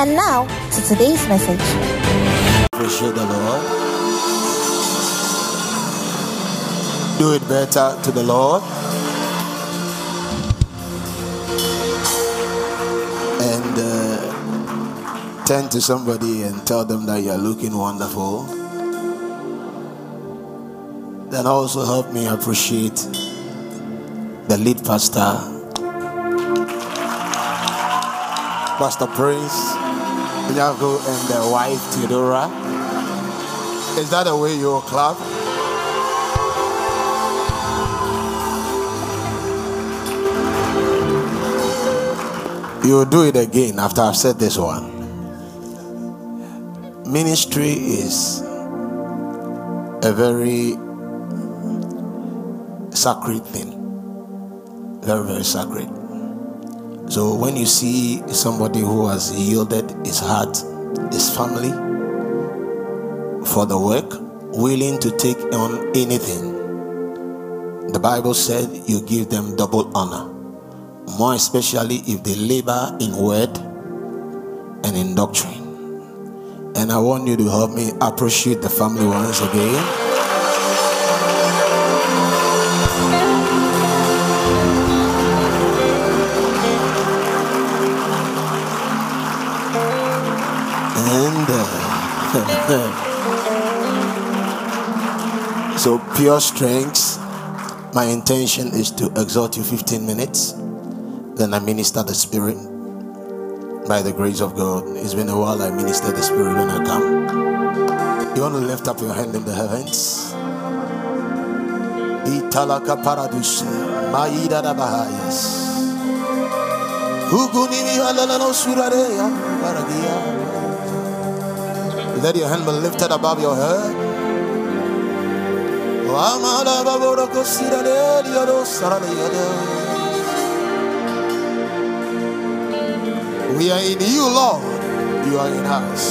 And now to today's message. Appreciate the Lord. Do it better to the Lord. And uh, turn to somebody and tell them that you are looking wonderful. Then also help me appreciate the lead pastor, Pastor Prince. Nyako and the wife Theodora. Is that the way you clap? You will do it again after I've said this one. Ministry is a very sacred thing. Very, very sacred. So when you see somebody who has yielded his heart, his family for the work, willing to take on anything, the Bible said you give them double honor. More especially if they labor in word and in doctrine. And I want you to help me appreciate the family once again. so, pure strength. My intention is to exhort you 15 minutes. Then I minister the Spirit by the grace of God. It's been a while I minister the Spirit when I come. You want to lift up your hand in the heavens? Italaka paradus, maida da bahayas. Huguni halalo surareya, baragia. Let your hand be lifted above your head. We are in you, Lord. You are in us.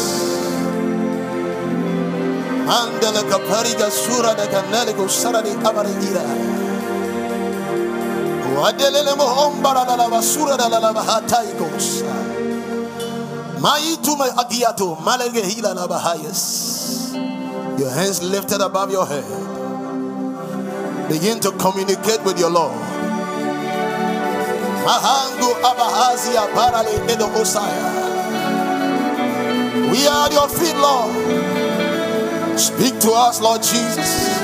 Mandela kapariga sura de canelico saradi amarigira. Wadelele mohombara da la basura da la bahataikos. Maitume agiato malenge hila na. Your hands lifted above your head. Begin to communicate with your Lord. Mahangu abahazia barale edo osaya. We are at your feet, Lord. Speak to us, Lord Jesus.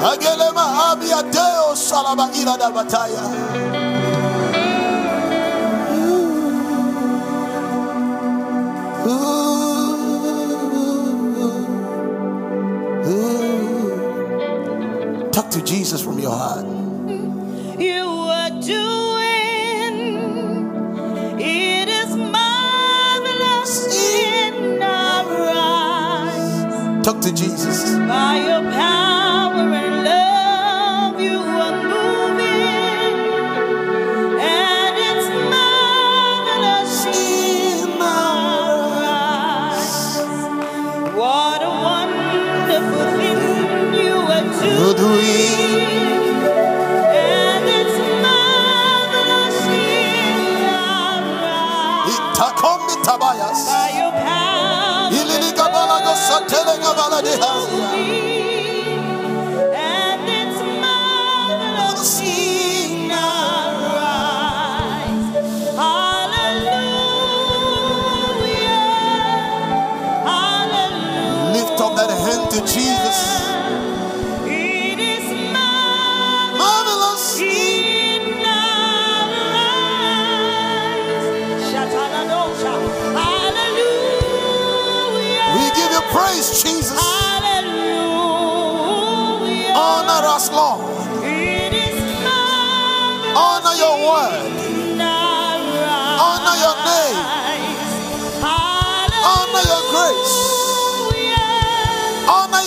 Agelema abia deo salaba ira da to Jesus from your heart. You are doing it is marvelous in our eyes. Talk to Jesus. By your power are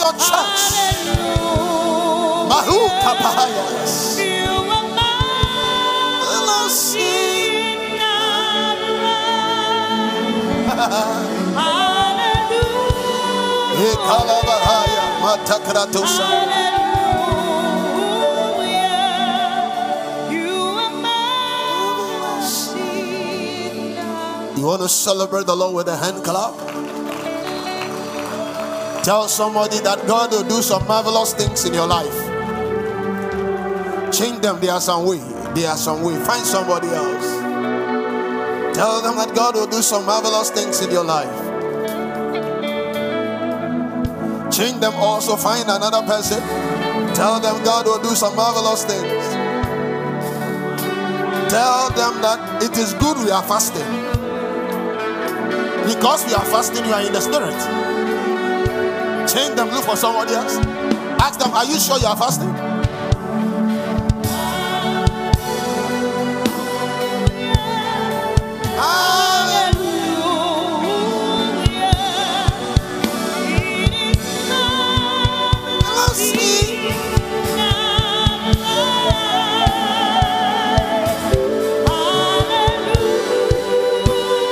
your church. Mahu kapahayas. Ekalabahaya matakratosa. You want to celebrate the Lord with a hand clap? Tell somebody that God will do some marvelous things in your life. Change them. There are some way. There are some way. Find somebody else. Tell them that God will do some marvelous things in your life. Change them also. Find another person. Tell them God will do some marvelous things. Tell them that it is good we are fasting. Because we are fasting, you are in the spirit. Change them, look for somebody else. Ask them, Are you sure you are fasting?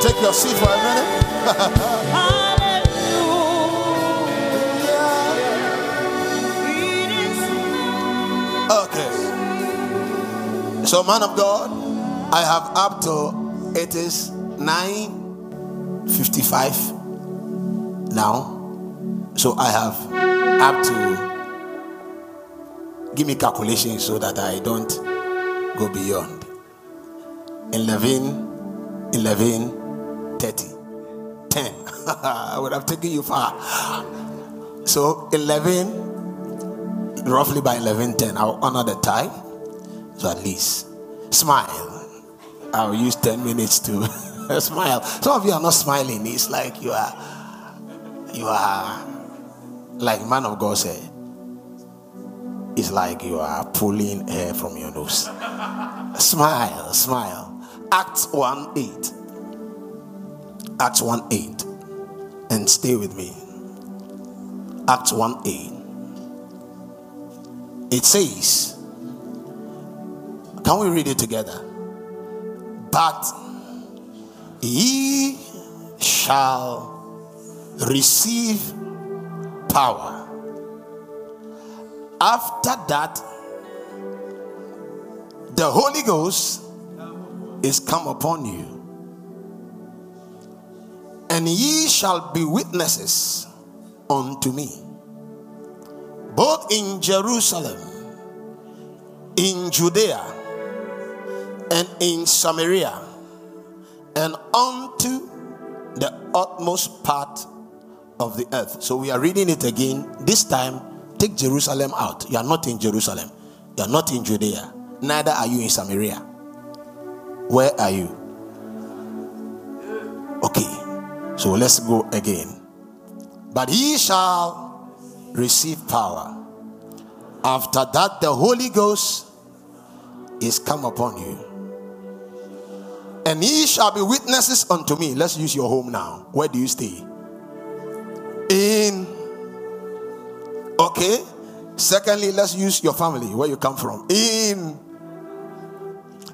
Take your seat for a minute. So, man of God, I have up to it is 9:55 now. So I have up to give me calculation so that I don't go beyond 11 11 30 10 I would have taken you far. So 11 roughly by 11 10 I'll honor the time at least smile. I'll use 10 minutes to smile. Some of you are not smiling. It's like you are you are like man of God said it's like you are pulling air from your nose. Smile smile. Acts 1 8 Acts 1 8 and stay with me. Acts 1 8 it says can we read it together but ye shall receive power. After that, the Holy Ghost is come upon you, and ye shall be witnesses unto me, both in Jerusalem, in Judea, and in Samaria, and unto the utmost part of the earth. So we are reading it again. This time, take Jerusalem out. You are not in Jerusalem. You are not in Judea. Neither are you in Samaria. Where are you? Okay. So let's go again. But he shall receive power. After that, the Holy Ghost is come upon you. And ye shall be witnesses unto me. Let's use your home now. Where do you stay? In. Okay. Secondly, let's use your family, where you come from. In.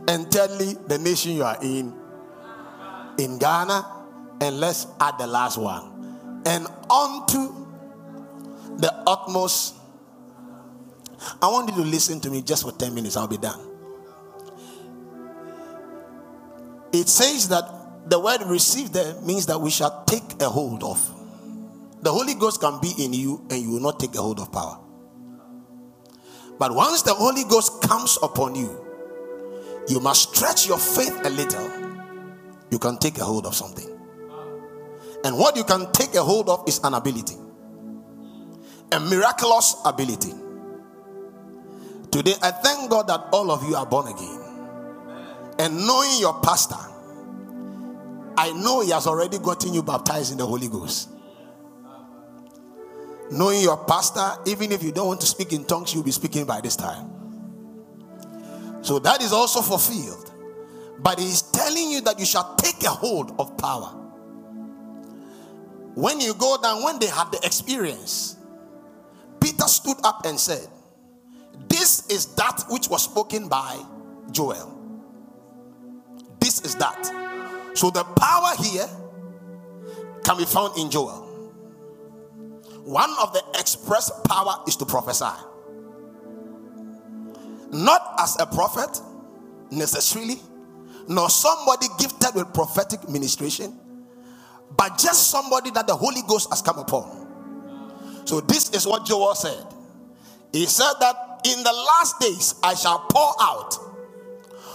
And thirdly, the nation you are in. In Ghana. And let's add the last one. And unto the utmost. I want you to listen to me just for 10 minutes. I'll be done. It says that the word receive there means that we shall take a hold of. The Holy Ghost can be in you and you will not take a hold of power. But once the Holy Ghost comes upon you, you must stretch your faith a little. You can take a hold of something. And what you can take a hold of is an ability, a miraculous ability. Today, I thank God that all of you are born again. And knowing your pastor, I know he has already gotten you baptized in the Holy Ghost. Knowing your pastor, even if you don't want to speak in tongues, you'll be speaking by this time. So that is also fulfilled. But he's telling you that you shall take a hold of power. When you go down, when they had the experience, Peter stood up and said, This is that which was spoken by Joel. Is that. So the power here can be found in Joel. One of the express power is to prophesy. Not as a prophet necessarily, nor somebody gifted with prophetic ministration, but just somebody that the Holy Ghost has come upon. So, this is what Joel said. He said that in the last days I shall pour out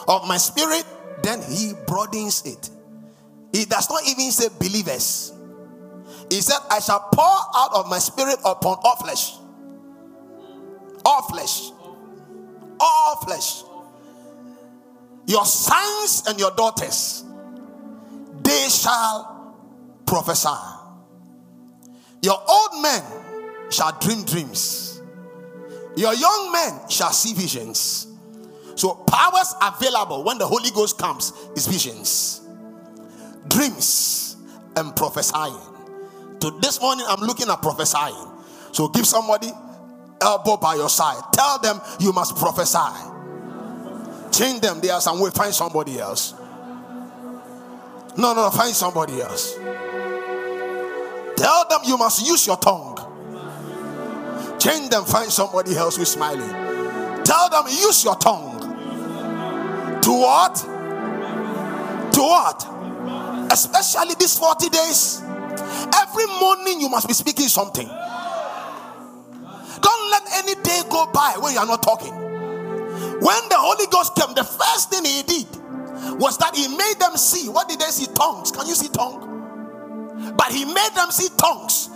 of my spirit, then he broadens it. He does not even say believers. He said, I shall pour out of my spirit upon all flesh. All flesh. All flesh. Your sons and your daughters, they shall prophesy. Your old men shall dream dreams. Your young men shall see visions. So, powers available when the Holy Ghost comes is visions, dreams, and prophesying. To this morning, I'm looking at prophesying. So, give somebody elbow by your side. Tell them you must prophesy. Change them. There are some way. Find somebody else. No, no, find somebody else. Tell them you must use your tongue. Change them. Find somebody else who's smiling. Tell them use your tongue. To what? To what? Especially these 40 days. Every morning you must be speaking something. Don't let any day go by when you are not talking. When the Holy Ghost came, the first thing he did was that he made them see. What did they see? Tongues. Can you see tongue? But he made them see tongues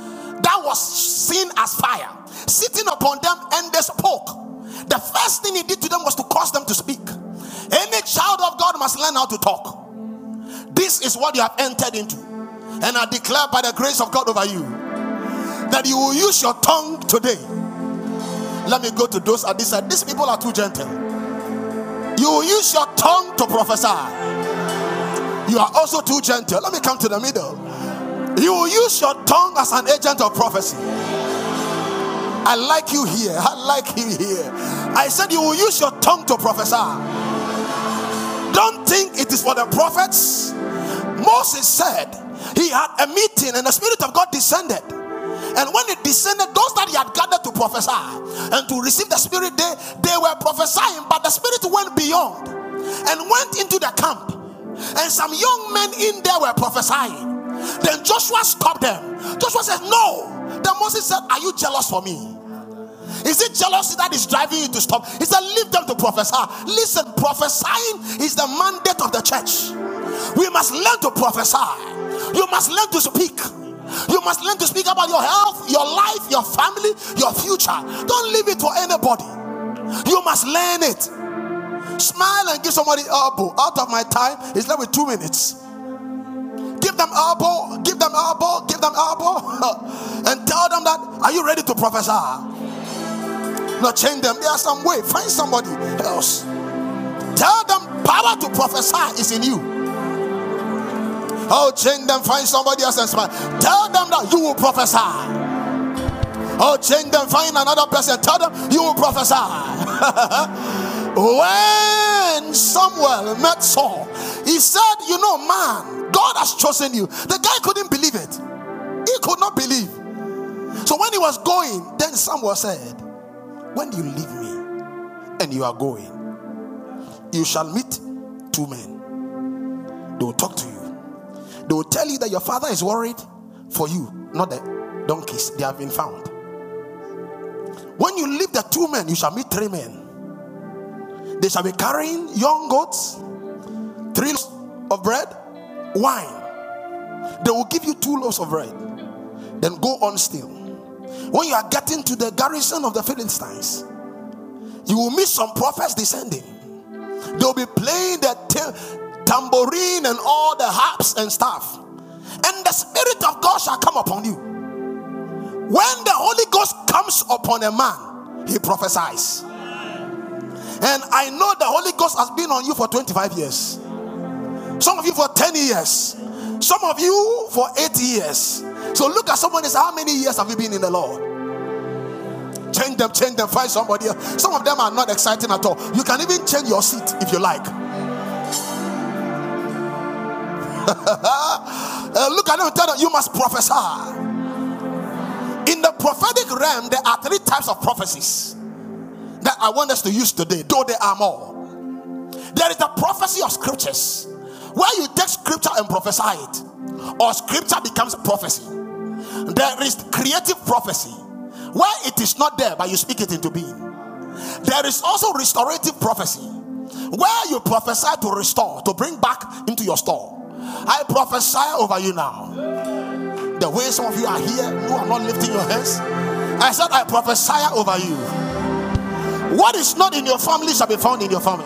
that was seen as fire sitting upon them and they spoke. The first thing he did to them was to cause them to speak. Any child of God must learn how to talk. This is what you have entered into. And I declare by the grace of God over you that you will use your tongue today. Let me go to those at this side. These people are too gentle. You will use your tongue to prophesy. You are also too gentle. Let me come to the middle. You will use your tongue as an agent of prophecy. I like you here. I like you here. I said you will use your tongue to prophesy. Don't think it is for the prophets. Moses said he had a meeting and the Spirit of God descended. And when it descended, those that he had gathered to prophesy and to receive the Spirit, they, they were prophesying, but the Spirit went beyond and went into the camp. And some young men in there were prophesying. Then Joshua stopped them. Joshua said, No. Then Moses said, Are you jealous for me? Is it jealousy that is driving you to stop? He said, Leave them to prophesy. Listen, prophesying is the mandate of the church. We must learn to prophesy. You must learn to speak. You must learn to speak about your health, your life, your family, your future. Don't leave it to anybody. You must learn it. Smile and give somebody elbow. Out of my time, it's left with two minutes. Give them elbow, give them elbow, give them elbow, and tell them that are you ready to prophesy? Not change them. There are some way. Find somebody else. Tell them power to prophesy is in you. Oh, change them, find somebody else and smile. Tell them that you will prophesy. Oh, change them, find another person. Tell them you will prophesy. when Samuel met Saul, he said, You know, man, God has chosen you. The guy couldn't believe it. He could not believe. So when he was going, then Samuel said, When you leave me and you are going, you shall meet two men. They will talk to you. They will tell you that your father is worried for you, not the donkeys. They have been found. When you leave the two men, you shall meet three men. They shall be carrying young goats, three loaves of bread, wine. They will give you two loaves of bread. Then go on still. When you are getting to the garrison of the Philistines, you will meet some prophets descending. They'll be playing the tambourine and all the harps and stuff. And the Spirit of God shall come upon you. When the Holy Ghost comes upon a man, he prophesies. And I know the Holy Ghost has been on you for 25 years. Some of you for 10 years. Some of you for 8 years. So look at someone and say, How many years have you been in the Lord? change them, change them, find somebody else. Some of them are not exciting at all. You can even change your seat if you like. Uh, look at them tell them you must prophesy. In the prophetic realm, there are three types of prophecies that I want us to use today, though there are more. There is the prophecy of scriptures, where you take scripture and prophesy it, or scripture becomes prophecy. There is creative prophecy, where it is not there, but you speak it into being. There is also restorative prophecy, where you prophesy to restore, to bring back into your store. I prophesy over you now. The way some of you are here you are not lifting your hands, I said, I prophesy over you. What is not in your family shall be found in your family.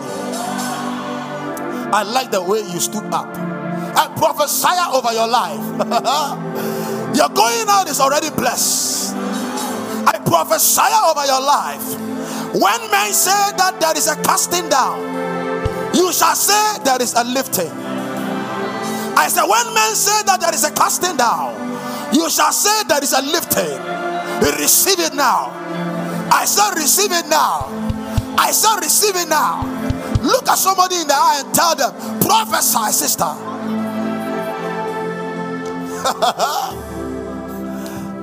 I like the way you stood up. I prophesy over your life. your going out is already blessed. I prophesy over your life. When men say that there is a casting down, you shall say there is a lifting. I said, when men say that there is a casting down, you shall say there is a lifting. Receive it now. I said, receive it now. I said, receive it now. Look at somebody in the eye and tell them, prophesy, sister.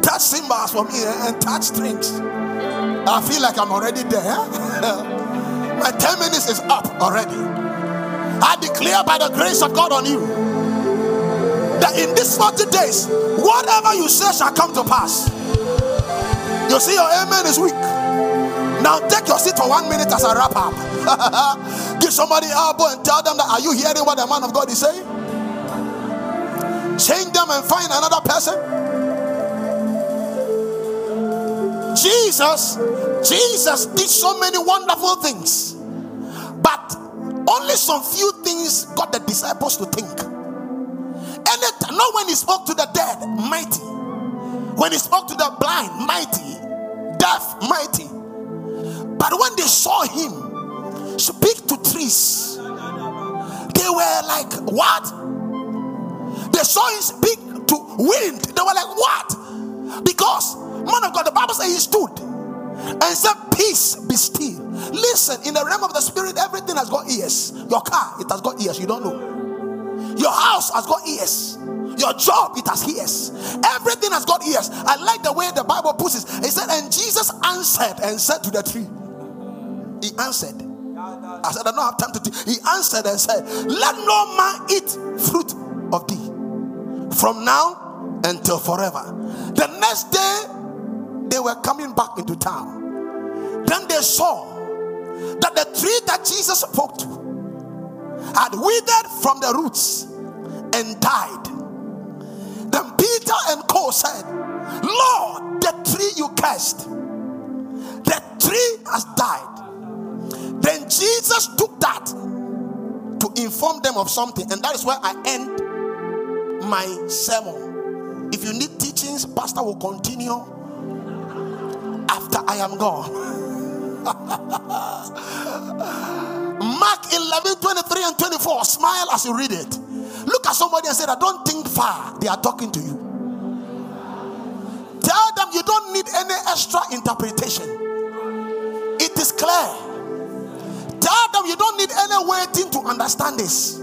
touch cymbals for me eh, and touch strings. I feel like I'm already there. My 10 minutes is up already. I declare by the grace of God on you that in these 40 days, whatever you say shall come to pass. You see, your amen is weak. Now take your seat for one minute as I wrap up. Give somebody elbow and tell them that are you hearing what the man of God is saying? Change them and find another person. Jesus, Jesus did so many wonderful things, but only some few things got the disciples to think. And it, not when he spoke to the dead, mighty. When he spoke to the blind, mighty. Deaf, mighty. But when they saw him speak to trees, they were like, What? They saw him speak to wind. They were like, What? Because, man of God, the Bible says he stood and said, Peace, be still. Listen, in the realm of the spirit, everything has got ears. Your car, it has got ears. You don't know. Your house has got ears. Your job, it has ears. Everything has got ears. I like the way the Bible puts it. Said, and Jesus answered and said to the tree, He answered. I said, I don't have time to. He answered and said, Let no man eat fruit of thee from now until forever. The next day, they were coming back into town. Then they saw that the tree that Jesus spoke to had withered from the roots and died. Then Peter and Co said, Lord, the tree you cursed, the tree has died. Then Jesus took that to inform them of something, and that is where I end my sermon. If you need teachings, Pastor will continue after I am gone. Mark 11, 23 and 24. Smile as you read it. Look at somebody and say, I don't think far. They are talking to you. Tell them you don't need any extra interpretation. It is clear. Tell them you don't need any waiting to understand this.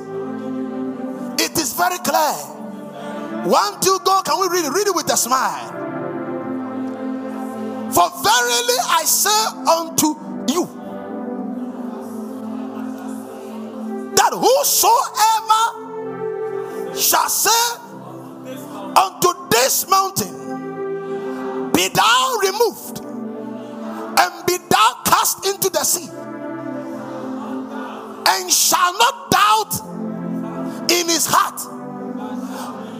It is very clear. One, two, go. Can we read it? Read it with a smile. For verily I say unto you that whosoever shall say unto this mountain, Be thou removed and be thou cast into the sea, and shall not doubt in his heart,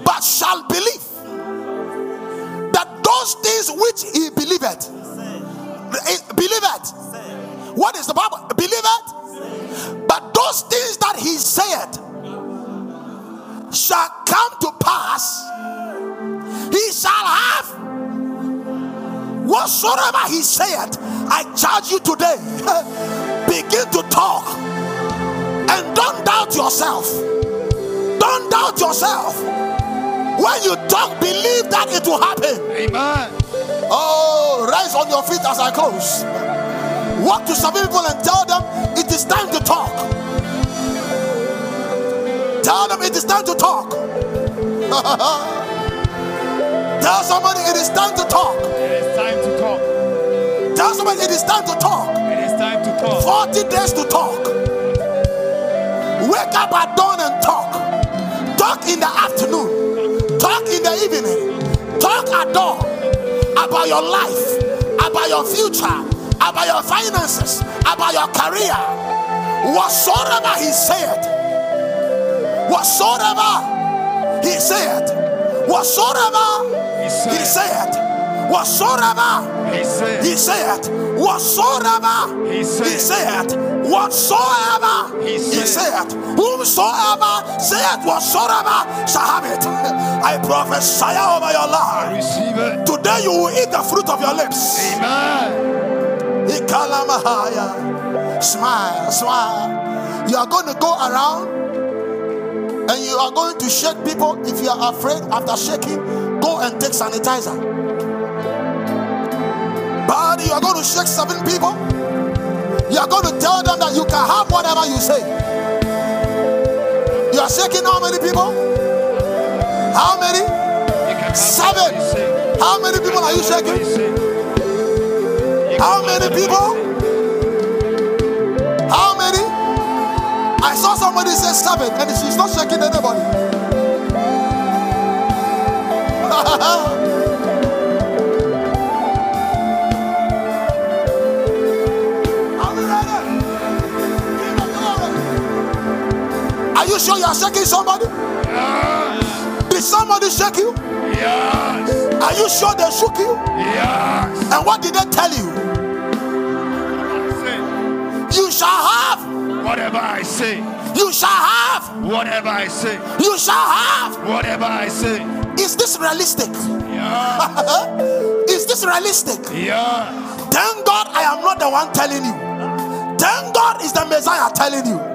but shall believe those things which he believeth, believeth. What is the Bible? Believeth. But those things that he said shall come to pass, he shall have whatsoever he said. I charge you today, begin to talk and don't doubt yourself. Don't doubt yourself. When you talk, believe that it will happen. Amen. Oh, rise on your feet as I close. Walk to seven people and tell them it is time to talk. Tell them it is time to talk. tell somebody it is time to talk. It is time to talk. Tell somebody it is time to talk. It is time to talk. 40 days to talk. Wake up at dawn and talk. Talk in the afternoon. Talk in the evening. Talk at dawn about your life, about your future, about your finances, about your career. Whatsoever he said, whatsoever he said, whatsoever He he said. Whatsoever He said. he said, whatsoever He said. he said, whatsoever He said. said, whomsoever said whatsoever shall have it. I prophesy over your life. Today you will eat the fruit of your lips. Amen. Smile, smile. You are going to go around and you are going to shake people. If you are afraid after shaking, go and take sanitizer. But you are going to shake seven people. You are going to tell them that you can have whatever you say. You are shaking how many people? How many? Seven. How many people are you shaking? How many people? How many? I saw somebody say seven and she's not shaking anybody. you sure you are shaking somebody? Yes. Did somebody shake you? Yes. Are you sure they shook you? Yes. And what did they tell you? You shall have, Whatever I say. you shall have, Whatever I say. you shall have. Whatever I say. Is this realistic? Yeah. Is this realistic? Yeah. Thank God I am not the one telling you. Thank God is the Messiah telling you.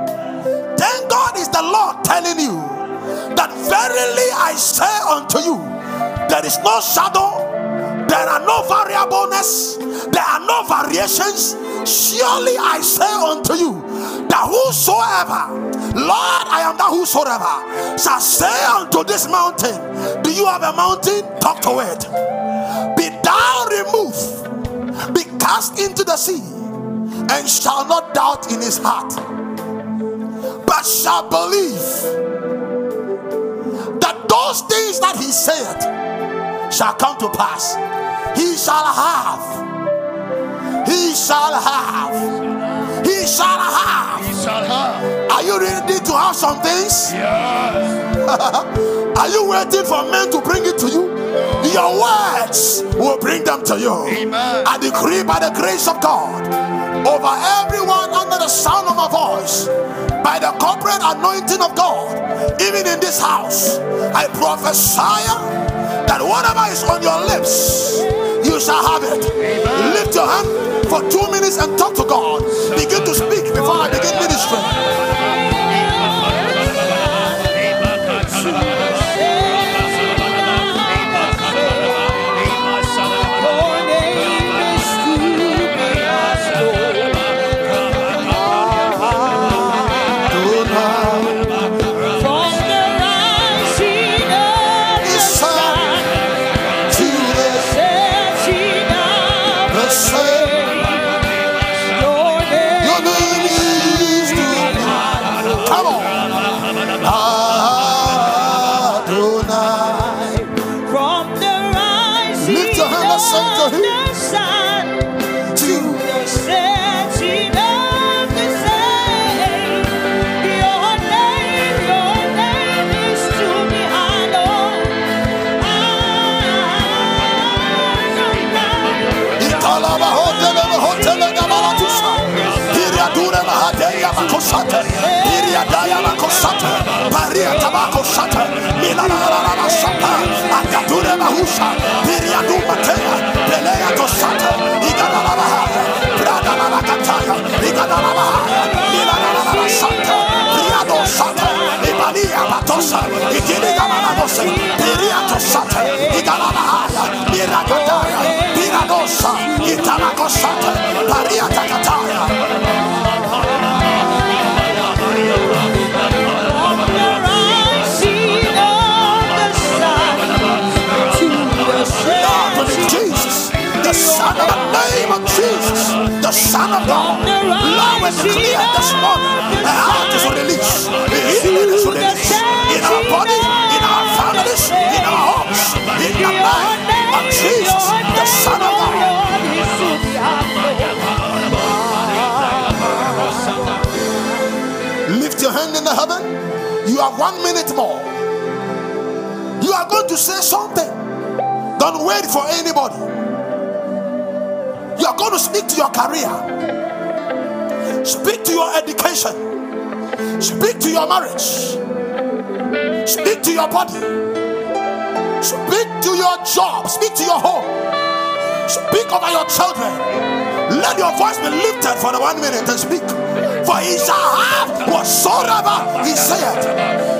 Thank God is the Lord telling you that verily I say unto you, there is no shadow, there are no variableness, there are no variations. Surely I say unto you that whosoever, Lord, I am that whosoever, shall say unto this mountain, Do you have a mountain? Talk to it. Be thou removed, be cast into the sea, and shall not doubt in his heart, but shall believe that those things that he said shall come to pass. He shall have, he shall have, he shall have. He shall have. Are you ready to have some things? Yes. Are you waiting for men to bring it to you? Your words will bring them to you. Amen. I decree by the grace of God over everyone under the sound of my voice, by the corporate anointing of God, even in this house, I prophesy that whatever is on your lips, you shall have it. Amen. Lift your hand for two minutes and talk to God. Begin to speak before I begin ministry. Barusha, Piriadu Matea, Pelea Tosata, Igadalabaha, Pradalakataya, Igadalabaha, Iladalaba Santa, Priado Santa, Ibania Matosa, Igiligamanabose, Piriato Santa, Igalabaha, Mirakataya, Piradosa, Itanakosata, Pariata declare this morning, a heart is released, a healing is released in our body, in our families, in our homes, in the name of Jesus, the Son of God. Lift your hand in the heaven. You have one minute more. You are going to say something. Don't wait for anybody. You are going to speak to your career. Speak to your education. Speak to your marriage. Speak to your body. Speak to your job. Speak to your home. Speak over your children. Let your voice be lifted for the one minute and speak. For he shall have whatsoever he saith.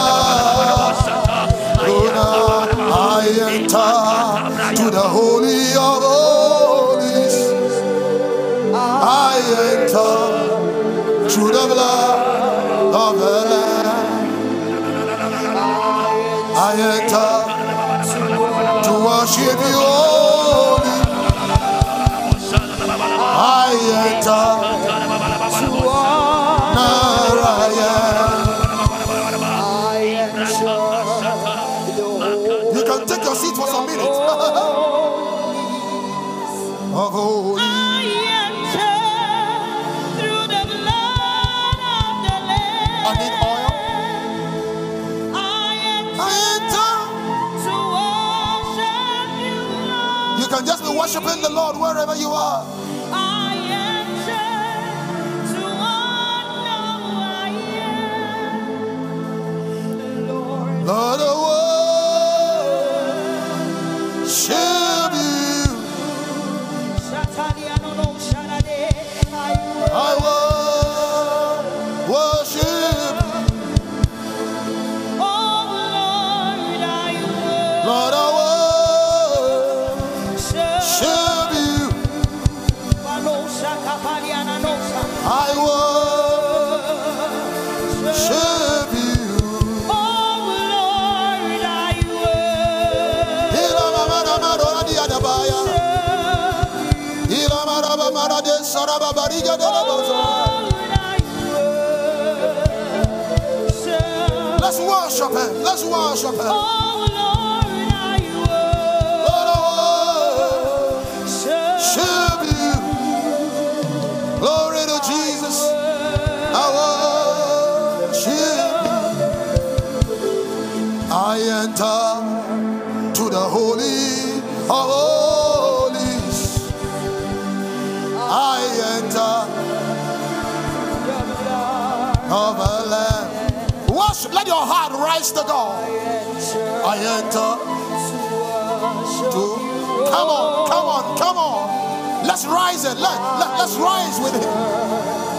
the holy of holies. I enter through the blood of the Lamb. I enter to worship you only. I enter worshiping the Lord wherever you are. Lord, Let's worship him. Let's worship him. Oh, Lord, I worship you. Glory to Jesus. I worship you. I enter to the holy of holies. I enter of a land. Let your heart rise to God. I enter to. Come on, come on, come on. Let's rise it. Let, let, let's rise with him.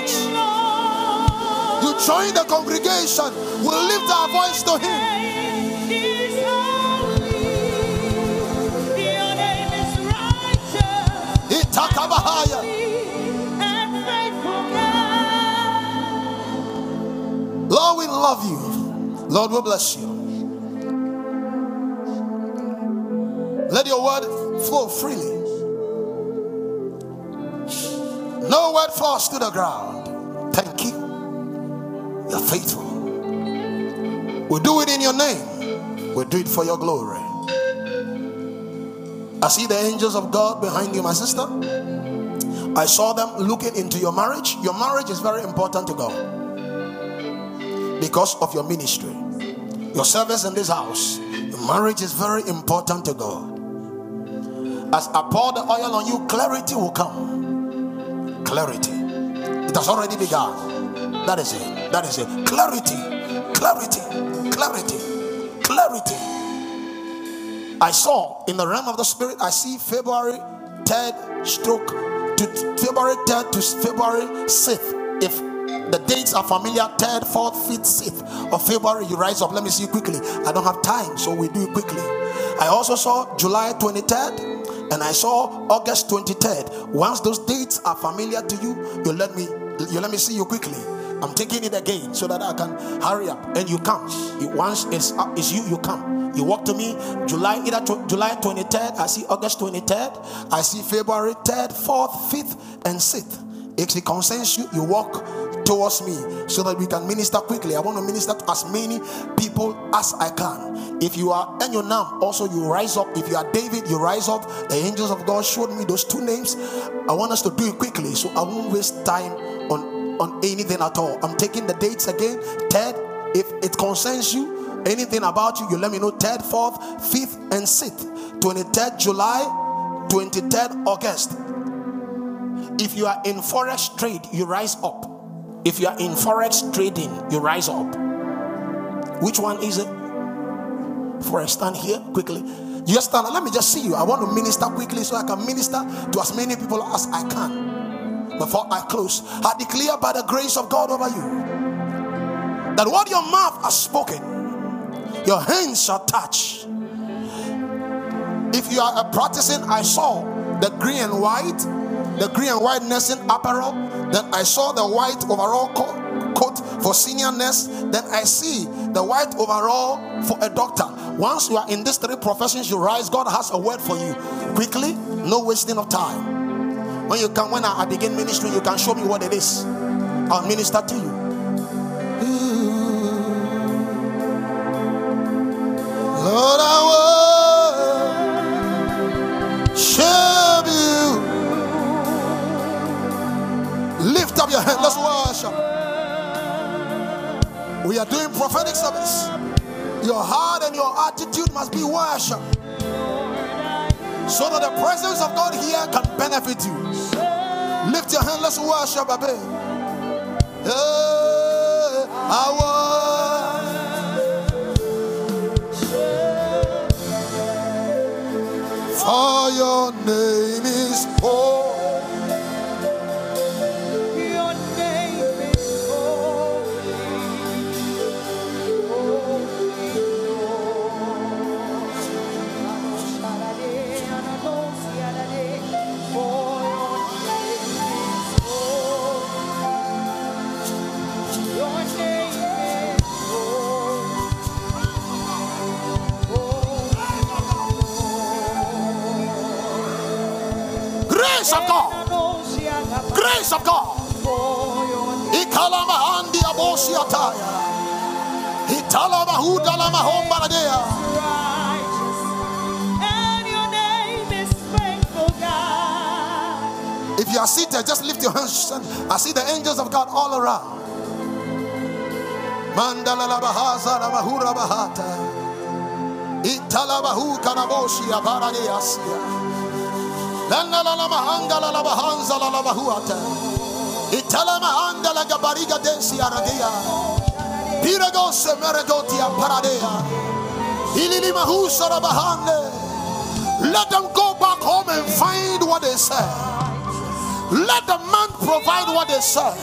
Church. You join the congregation. We'll lift our voice to Him. Lord, we love you. Lord, we bless you. Let your word flow freely. Falls to the ground. Thank you. You're faithful. We'll do it in your name. We'll do it for your glory. I see the angels of God behind you, my sister. I saw them looking into your marriage. Your marriage is very important to God because of your ministry, your service in this house. Your marriage is very important to God. As I pour the oil on you, clarity will come. Clarity. It has already begun. That is it. That is it. Clarity. Clarity. Clarity. Clarity. I saw in the realm of the spirit, I see February 3rd stroke to February 3rd to February 6th. If the dates are familiar, 3rd, 4th, 5th, 6th of February, you rise up. Let me see quickly. I don't have time, so we do it quickly. I also saw July 23rd and I saw August 23rd. Once those dates are familiar to you, you let me you let me see you quickly. I'm taking it again so that I can hurry up. And you come. Once it's up, it's you, you come. You walk to me. July either tw- July 23rd. I see August 23rd. I see February 3rd, 4th, 5th, and 6th. If it concerns you, you walk towards me so that we can minister quickly. I want to minister to as many people as I can. If you are Enyonam, also you rise up. If you are David, you rise up. The angels of God showed me those two names. I want us to do it quickly so I won't waste time on on anything at all. I'm taking the dates again. Ted, if it concerns you, anything about you, you let me know. Third, fourth, fifth, and sixth. 23rd July, 23rd August. If you are in forest trade, you rise up. If you are in forex trading, you rise up. Which one is it? Forex, stand here quickly. You stand. Let me just see you. I want to minister quickly so I can minister to as many people as I can. Before I close, I declare by the grace of God over you that what your mouth has spoken, your hands shall touch. If you are a practicing, I saw the green and white, the green and white nursing apparel. Then I saw the white overall co- coat for senior nurse. Then I see the white overall for a doctor. Once you are in these three professions, you rise. God has a word for you. Quickly, no wasting of time. When you come, when I begin ministry, you can show me what it is. I'll minister to you. Lord, I worship up your hand. Let's worship. We are doing prophetic service. Your heart and your attitude must be worship. So that the presence of God here can benefit you. Lift your hand. Let's worship, baby. Hey. For your name is holy. Grace of God. Grace of God. Ikalama andi abosi ataya. Italama hudalama hombaradea. And your name is faithful, God. If you are seated, just lift your hands. And I see the angels of God all around. Mandala la bahaza bahura bahata. Itala bahu kanaboshi abaradea Let them go back home and find what they said. Let the man provide what they said.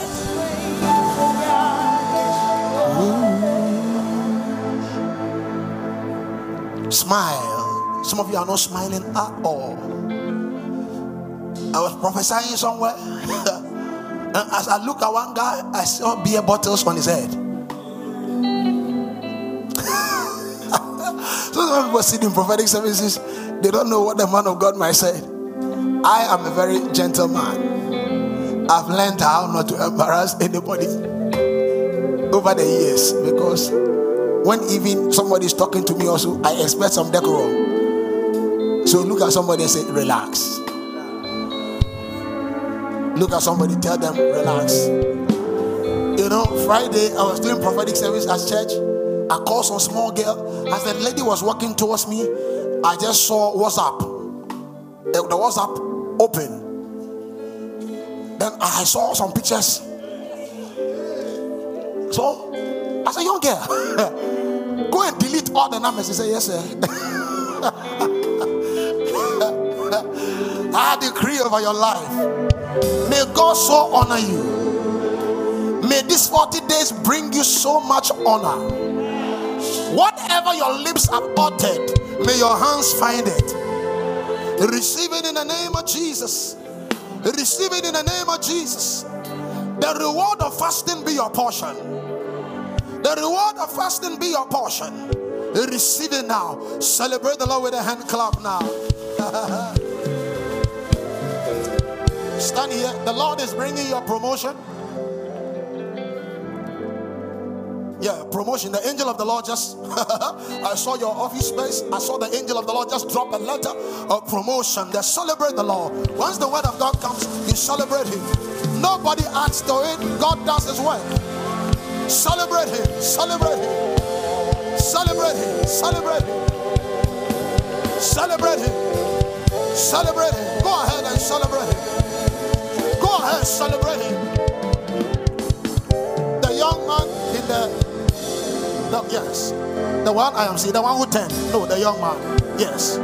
Smile. Some of you are not smiling at all. I was prophesying somewhere. and as I look at one guy, I saw beer bottles on his head. so some people sit in prophetic services, they don't know what the man of God might say. I am a very gentle man. I've learned how not to embarrass anybody over the years because when even somebody is talking to me also, I expect some decorum. So look at somebody and say, relax. Look at somebody, tell them, relax. You know, Friday I was doing prophetic service at church. I called some small girl. As the lady was walking towards me, I just saw WhatsApp. The the WhatsApp open. Then I saw some pictures. So I said, young girl, go and delete all the numbers. He said, yes, sir. I decree over your life. May God so honor you. May these 40 days bring you so much honor. Whatever your lips have uttered, may your hands find it. Receive it in the name of Jesus. Receive it in the name of Jesus. The reward of fasting be your portion. The reward of fasting be your portion. Receive it now. Celebrate the Lord with a hand clap now. Stand here. The Lord is bringing your promotion. Yeah, promotion. The angel of the Lord just, I saw your office space. I saw the angel of the Lord just drop a letter of promotion. They celebrate the Lord. Once the word of God comes, you celebrate Him. Nobody adds to it. God does His work. Celebrate Him. Celebrate Him. Celebrate Him. Celebrate Him. Celebrate Him. Celebrate Him. Go ahead and celebrate Him. Ahead, celebrate Him. The young man in the the, yes. The one I am seeing, the one who turned. No, the young man. Yes.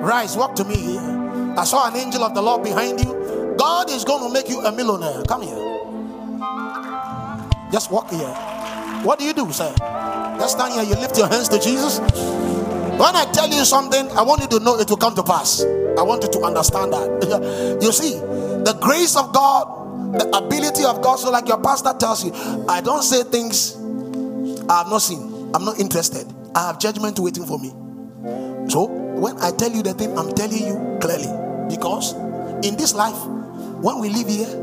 Rise, walk to me here. I saw an angel of the Lord behind you. God is going to make you a millionaire. Come here. Just walk here. What do you do, sir? Just stand here. You lift your hands to Jesus. When I tell you something, I want you to know it will come to pass. I want you to understand that. you see, the grace of God, the ability of God. So, like your pastor tells you, I don't say things I have not seen. I'm not interested. I have judgment waiting for me. So when I tell you the thing, I'm telling you clearly. Because in this life, when we live here,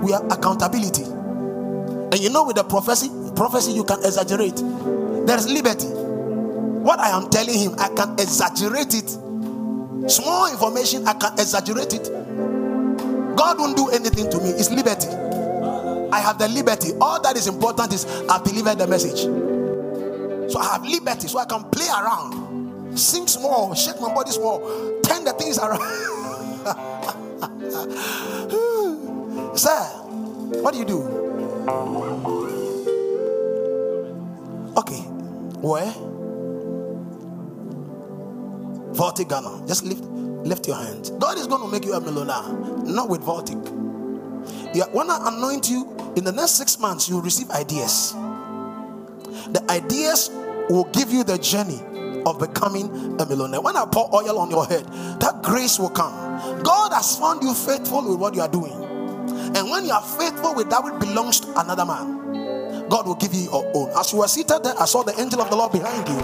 we have accountability. And you know, with the prophecy, prophecy you can exaggerate. There is liberty. What I am telling him, I can exaggerate it. Small information, I can exaggerate it. God won't do anything to me. It's liberty. I have the liberty. All that is important is I've delivered the message. So I have liberty, so I can play around, sing small, shake my body small, turn the things around. Sir, what do you do? Okay, where? Vortic Ghana. Just lift, lift your hands. God is going to make you a millionaire, not with Vortic. Yeah, when I anoint you in the next six months, you will receive ideas. The ideas will give you the journey of becoming a millionaire. When I pour oil on your head, that grace will come. God has found you faithful with what you are doing. And when you are faithful with that which belongs to another man, God will give you your own. As you were seated there, I saw the angel of the Lord behind you.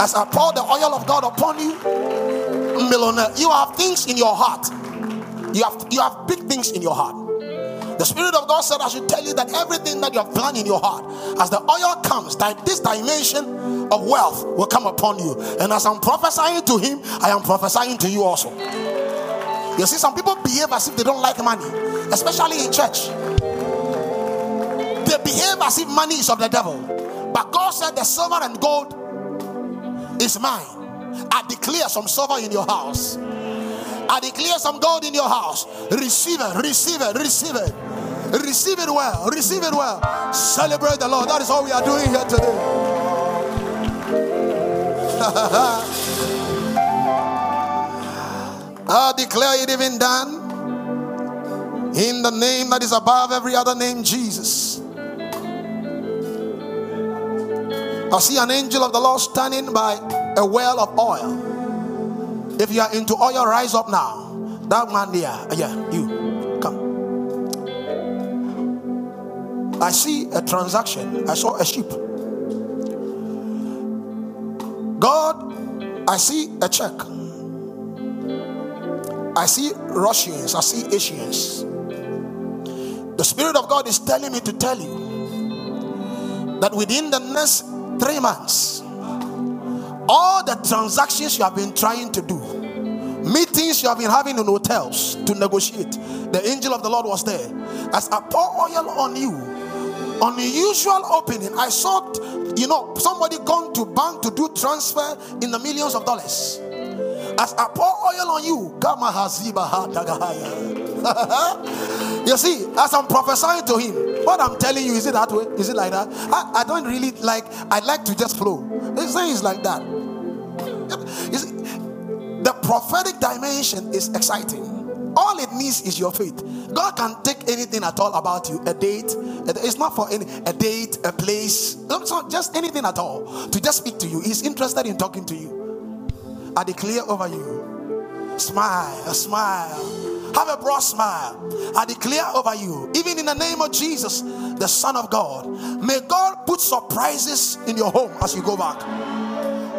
As I pour the oil of God upon you, millionaire, you have things in your heart. You have you have big things in your heart. The Spirit of God said, I should tell you that everything that you have planned in your heart, as the oil comes, that this dimension of wealth will come upon you. And as I'm prophesying to him, I am prophesying to you also. You see, some people behave as if they don't like money, especially in church. They behave as if money is of the devil. But God said, The silver and gold is mine. I declare some silver in your house. I declare some gold in your house. Receive it, receive it, receive it. Receive it well, receive it well. Celebrate the Lord. That is all we are doing here today. I declare it even done. In the name that is above every other name, Jesus. I see an angel of the Lord standing by a well of oil. If you are into oil, rise up now. That man there, uh, yeah, you come. I see a transaction. I saw a sheep. God, I see a check. I see Russians. I see Asians. The Spirit of God is telling me to tell you that within the next three months, all the transactions you have been trying to do, meetings you have been having in hotels to negotiate, the angel of the Lord was there. As I pour oil on you, unusual opening. I saw, you know, somebody gone to bank to do transfer in the millions of dollars. As I pour oil on you, You see, as I'm prophesying to him, what I'm telling you, is it that way? Is it like that? I, I don't really like, I like to just flow. This thing is like that. See, the prophetic dimension is exciting. All it needs is your faith. God can take anything at all about you. A date. It's not for any a date, a place. Just anything at all. To just speak to you. He's interested in talking to you. I declare over you. Smile, smile. Have a broad smile. I declare over you, even in the name of Jesus, the Son of God, may God put surprises in your home as you go back.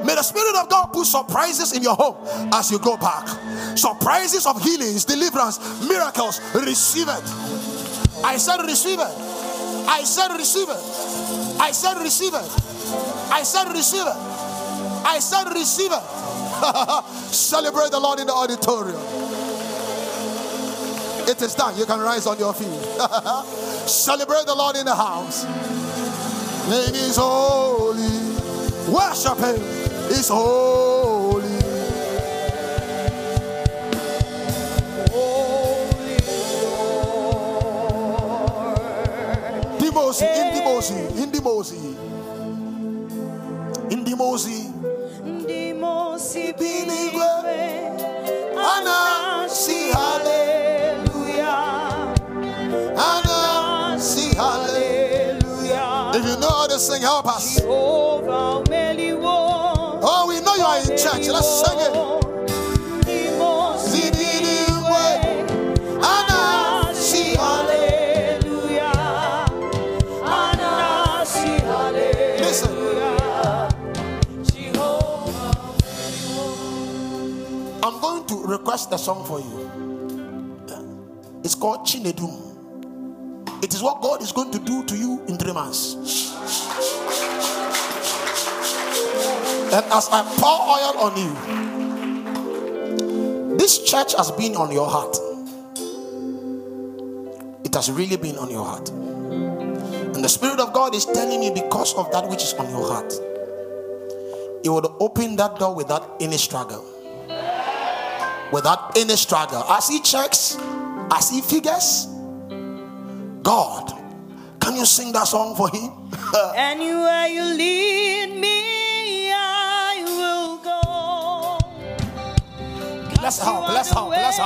May the Spirit of God put surprises in your home as you go back. Surprises of healings, deliverance, miracles. Receive it. I said, receive it. I said, receive it. I said, receive it. I said, receive it. I said, receive it. Celebrate the Lord in the auditorium. It is done. You can rise on your feet. Celebrate the Lord in the house. Name is holy. Worship Him. Is holy. Holy. Dimosi, Indimosi, Indimosi, Indimosi. Ndimosi Binigwe. binigwe. Ana si To sing, help us. Oh, we know you are in church. Let's sing it. Ndimosi Binigwe. Anna, hallelujah. Hallelujah. Ana si hallelujah. Listen. I'm going to request a song for you. It's called Chinedum. It is what God is going to do to you in three months. And as I pour oil on you, this church has been on your heart. It has really been on your heart. And the Spirit of God is telling me because of that which is on your heart, it would open that door without any struggle. Without any struggle. I see checks, I see figures. God, can you sing that song for him? Anywhere you lead me, Let's You help, are let's the help, let's way,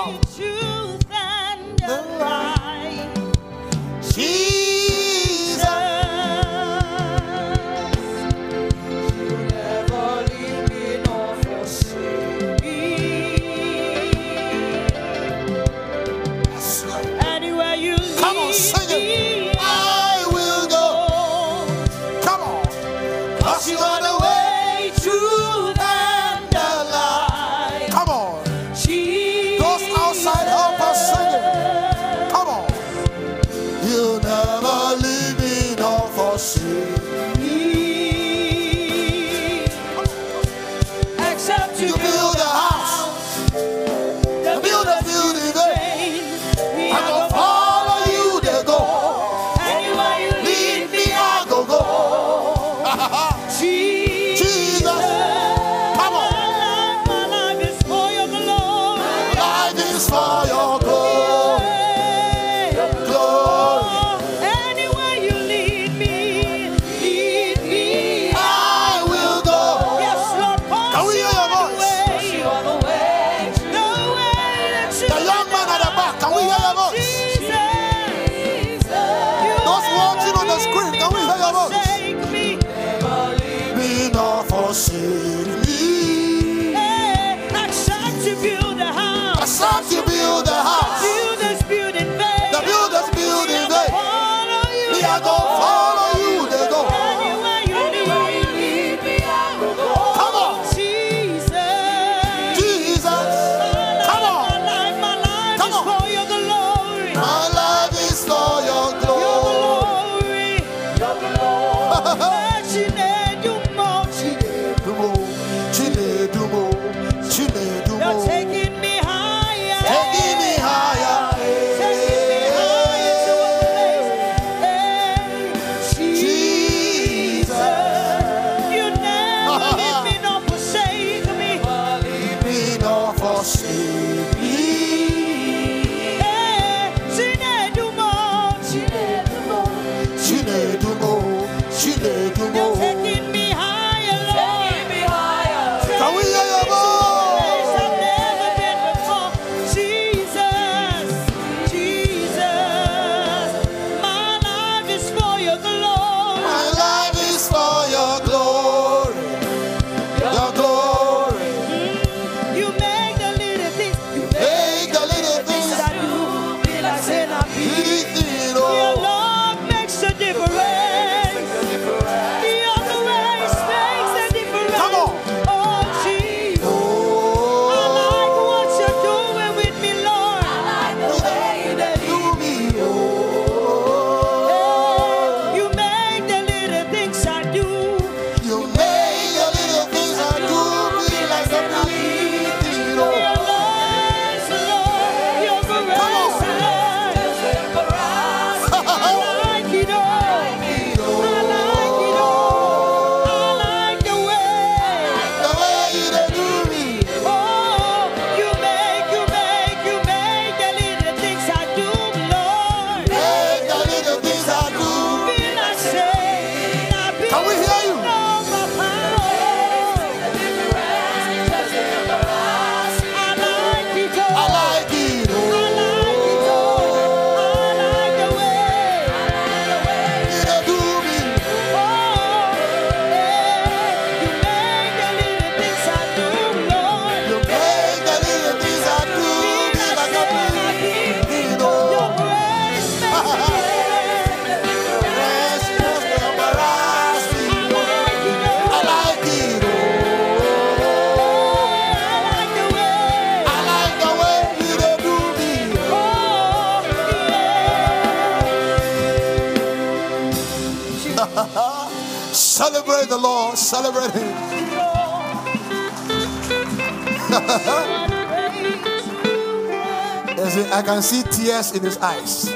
in His eyes.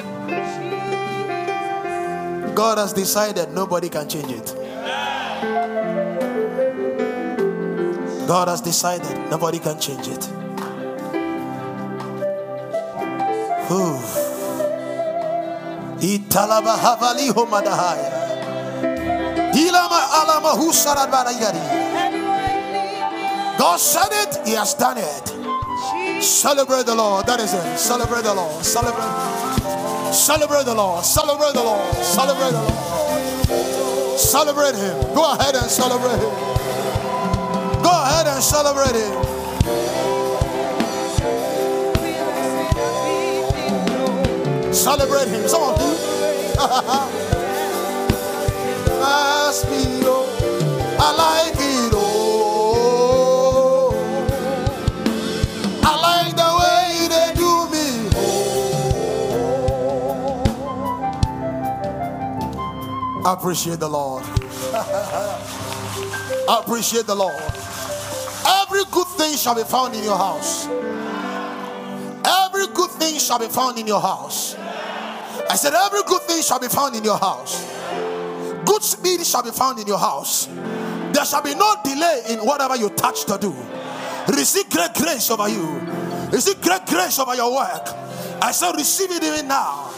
God has decided nobody can change it. God has decided nobody can change it. Ooh. Italaba havali homadahaya. Dilama alama husaradbarayari. God said it, He has done it. Celebrate the Lord. That is it. Celebrate the Lord. Celebrate. Celebrate the Lord. Celebrate the Lord. Celebrate the Lord. Celebrate Him. Go ahead and celebrate Him. Go ahead and celebrate Him. Celebrate Him. Some you. Ask me, I appreciate the Lord. I appreciate the Lord. Every good thing shall be found in your house. Every good thing shall be found in your house. I said, every good thing shall be found in your house. Good speed shall be found in your house. There shall be no delay in whatever you touch to do. Receive great grace over you. Receive great grace over your work. I say, receive it even now.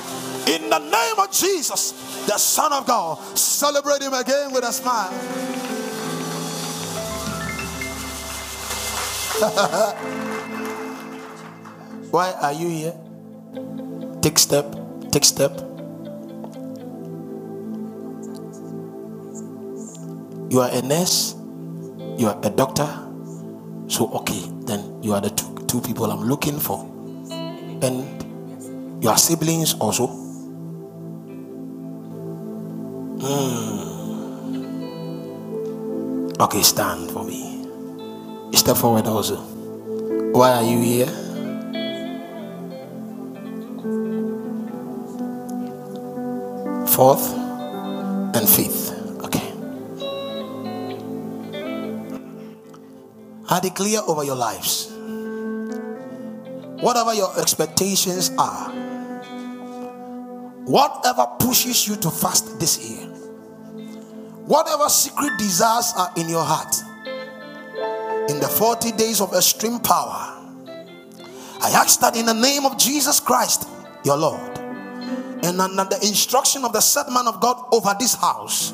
In the name of Jesus, the Son of God. Celebrate Him again with a smile. Why are you here? Take step, take step. You are a nurse, You are a doctor. So, okay, then you are the two, two people I'm looking for. And your siblings also. Hmm. Okay, stand for me. Step forward also. Why are you here? Fourth and fifth. Okay. I declare over your lives. Whatever your expectations are, whatever pushes you to fast this year, whatever secret desires are in your heart, in the 40 days of extreme power, I ask that in the name of Jesus Christ, your Lord, and under the instruction of the set man of God over this house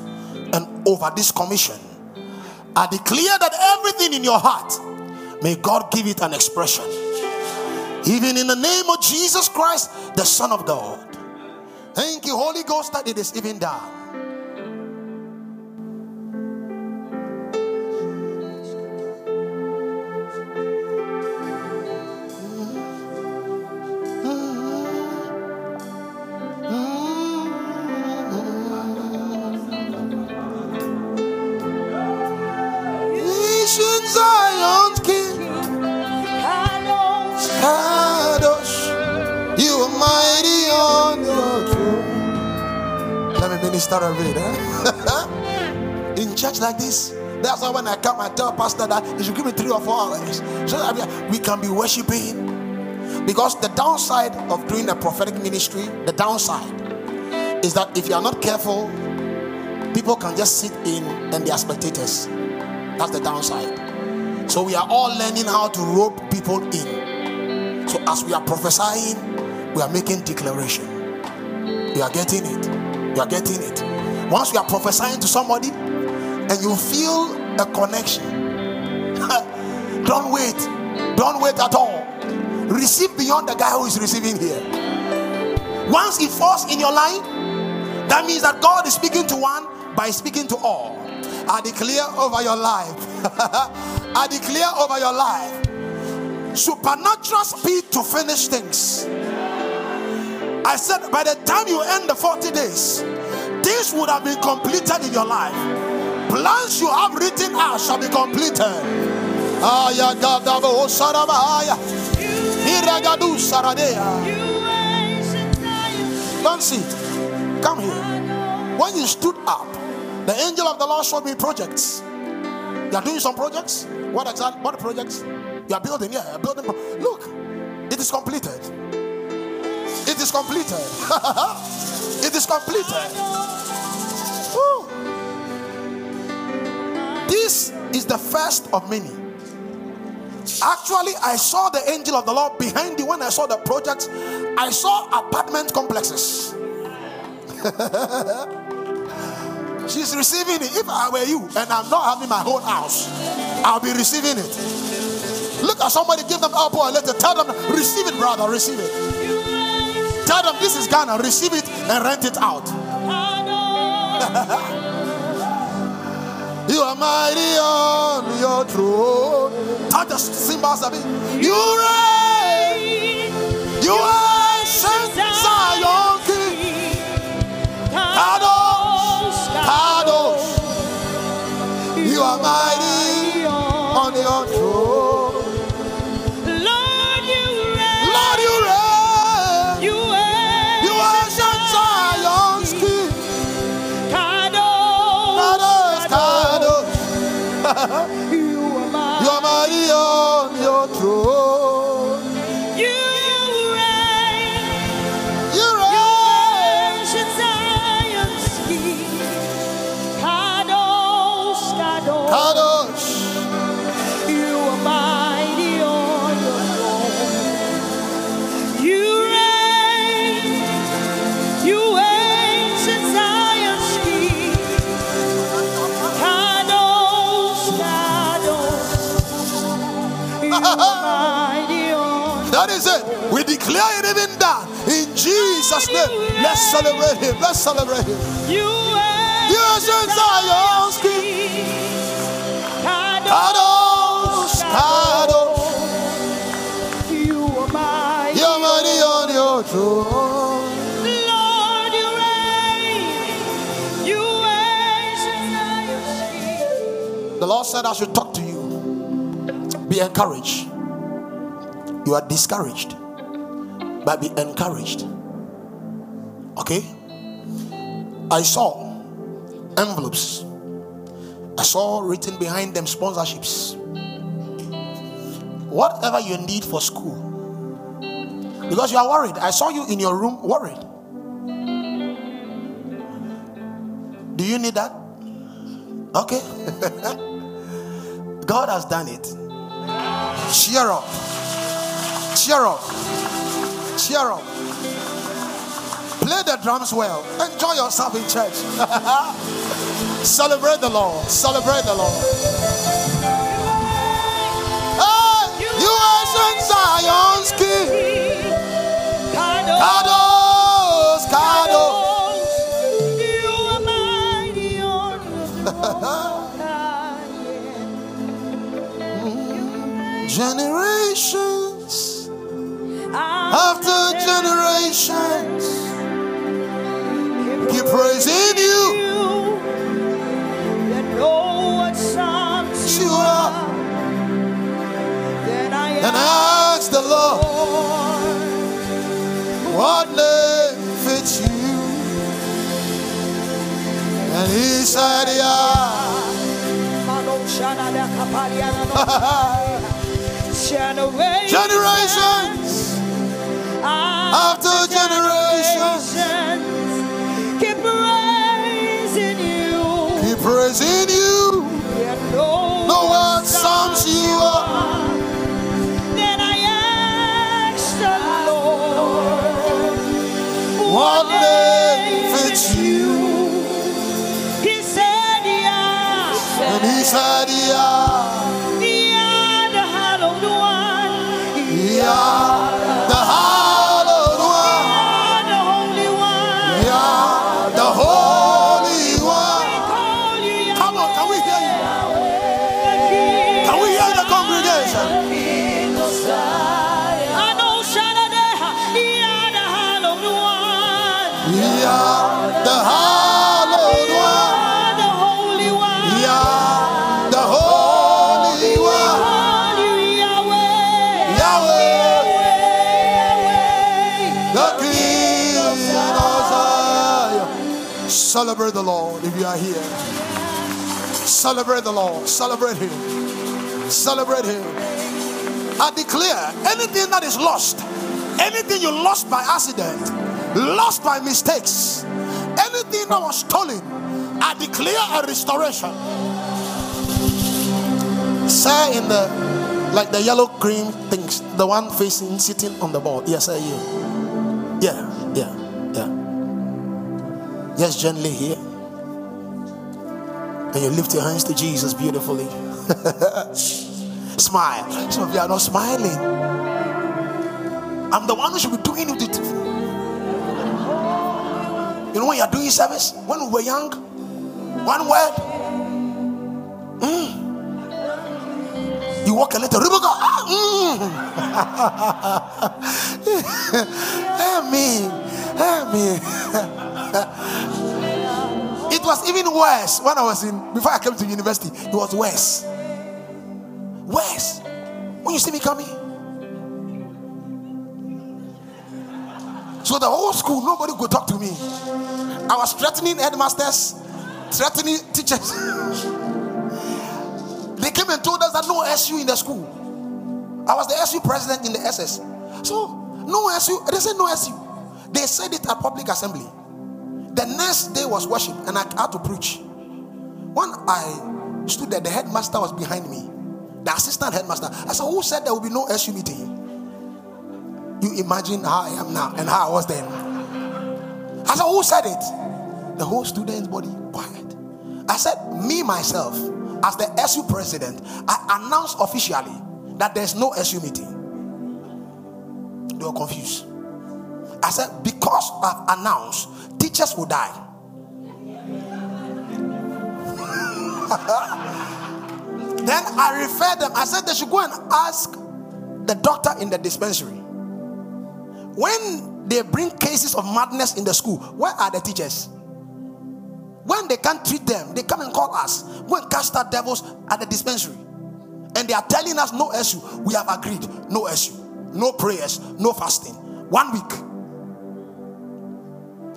and over this commission, I declare that everything in your heart, may God give it an expression. Even in the name of Jesus Christ, the Son of God. Thank you, Holy Ghost, that it is even done. Minister a eh? In church like this, that's why when I come, I tell Pastor that he should give me three or four hours so that we- we can be worshiping. Because the downside of doing a prophetic ministry, the downside is that if you are not careful, people can just sit in and they are spectators. That's the downside. So we are all learning how to rope people in. So as we are prophesying, we are making declaration. You are getting it. You are getting it. Once you are prophesying to somebody and you feel a connection, don't wait. Don't wait at all. Receive beyond the guy who is receiving here. Once it falls in your line, that means that God is speaking to one by speaking to all. I declare over your life. I declare over your life supernatural speed to finish things. I said, by the time you end the 40 days, things would have been completed in your life. Plans you have written out shall be completed. Don't. Come here. When you stood up, the angel of the Lord showed me projects. You are doing some projects. What exactly? What projects? You are building. Yeah, building. Look, it is completed. It is completed. it is completed. This is the first of many. Actually, I saw the angel of the Lord behind you when I saw the projects. I saw apartment complexes. She's receiving it. If I were you and I'm not having my own house, I'll be receiving it. Look at somebody, give them elbow a letter. Tell them, receive it, brother, receive it. Tell them this is Ghana, receive it and rent it out. You are mighty on your throne. Touch the cymbals of it. You reign. You are Zion King. Kadosh, Kadosh. You are mighty name. Let's celebrate him. Let's celebrate him. You ancient Zion's King. Kadosh, Kadosh. You are mighty. You're mighty on your throne. Lord, you reign. You reign. The Lord said, I should talk to you. Be encouraged. You are discouraged, but be encouraged. Okay? I saw envelopes, I saw written behind them sponsorships. Whatever you need for school, because you are worried. I saw you in your room worried. Do you need that? Okay. God has done it. Cheer up. Cheer up. Cheer up. Play the drums well. Enjoy yourself in church. Celebrate the Lord. Celebrate the Lord. You ancient Zion's King. Kadosh, Kadosh. You are mighty on your. Generations after generations keep praising you. That know what songs you You are. are. Then I And I ask the Lord, what name fits you? And he said, Yeah. Generations Generations after generations you. in you. No Know what sums you are. Then I asked the Lord, What name fits you? He said, Yeah, And he said, Yeah. yeah, the hallowed one, Yeah. Yeah. The hallowed one. The holy one. Yeah. The holy one. Call you Yahweh. Yahweh. Yahweh. The King of Zion. Celebrate the Lord if you are here. Celebrate the Lord. Celebrate Him. Celebrate Him. I declare anything that is lost, anything you lost by accident, lost by mistakes, anything that was stolen, I declare a restoration. Say in the like the yellow cream things, the one facing sitting on the ball. Yes, I you. Yeah, yeah, yeah. Yes, gently here. And you lift your hands to Jesus beautifully. Smile. Some of you are not smiling. I'm the one who should be doing it. You know when you're doing service, when we were young, one word. Mm. You walk a little, Rebecca. Ah, mm. Amen. Amen. It was even worse when I was in before I came to university. It was worse. Worse. When you see me coming. So the whole school, nobody could talk to me. I was threatening headmasters, threatening teachers. they came and told us that no SU in the school. I was the SU president in the SS. So no SU. They said no SU. They said it at public assembly. The next day was worship, and I had to preach. When I stood there, the headmaster was behind me. The assistant headmaster. I said, Who said there will be no SU meeting? You imagine how I am now and how I was then. I said, Who said it? The whole students' body quiet. I said, Me myself, as the SU president, I announced officially that there's no SU meeting. They were confused. I said, Because I've announced, teachers will die. Then I referred them. I said they should go and ask the doctor in the dispensary. When they bring cases of madness in the school, where are the teachers? When they can't treat them, they come and call us. Go and cast out devils at the dispensary. And they are telling us no issue. We have agreed. No issue. No prayers. No fasting. One week.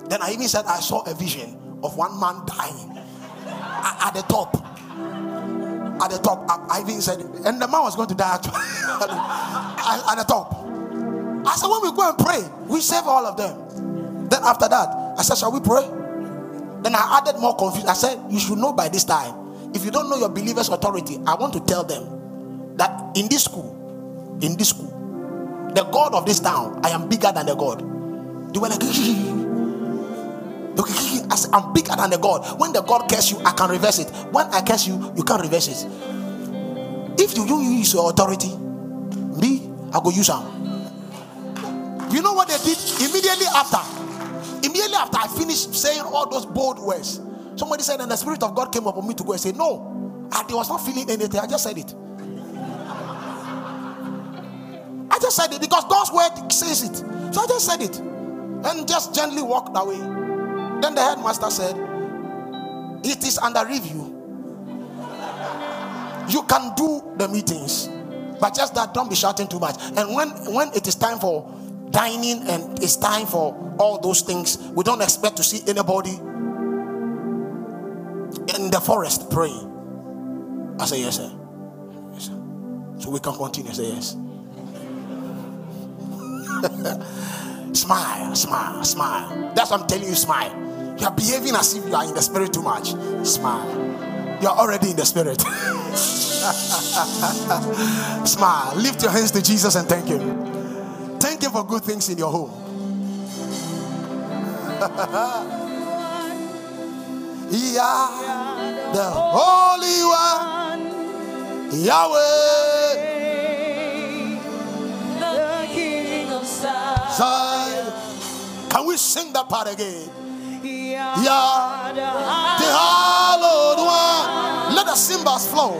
Then I even said I saw a vision of one man dying at, the top. At the top. I, even said, and the man was going to die actually. at the top. I said, when we go and pray, we save all of them. Then after that, I said, shall we pray? Then I added more confusion. I said, you should know by this time. If you don't know your believer's authority, I want to tell them that in this school, in this school, the God of this town, I am bigger than the God. They were like, I said, I'm bigger than the God. When the God curse you, I can reverse it. When I curse you, you can't reverse it. If you, use your authority, me, I go use them. You know what they did immediately after? Immediately after I finished saying all those bold words, somebody said, and the Spirit of God came upon me to go and say, No, and I was not feeling anything. I just said it. I just said it because God's word says it. So I just said it and just gently walked away. Then the headmaster said, It is under review. You can do the meetings, but just that don't be shouting too much. And when, when it is time for dining and it's time for all those things, we don't expect to see anybody in the forest praying. I say, Yes, sir. Yes, sir. So we can continue. I say, Yes. smile, smile, smile. That's what I'm telling you, smile. You are behaving as if you are in the spirit too much. Smile. You are already in the spirit. smile. Lift your hands to Jesus and thank Him. Thank Him for good things in your home. yeah, the Holy One, Yahweh. The King of Zion. Can we sing that part again? Yeah. Yeah, the hallowed one. Let the cymbals flow.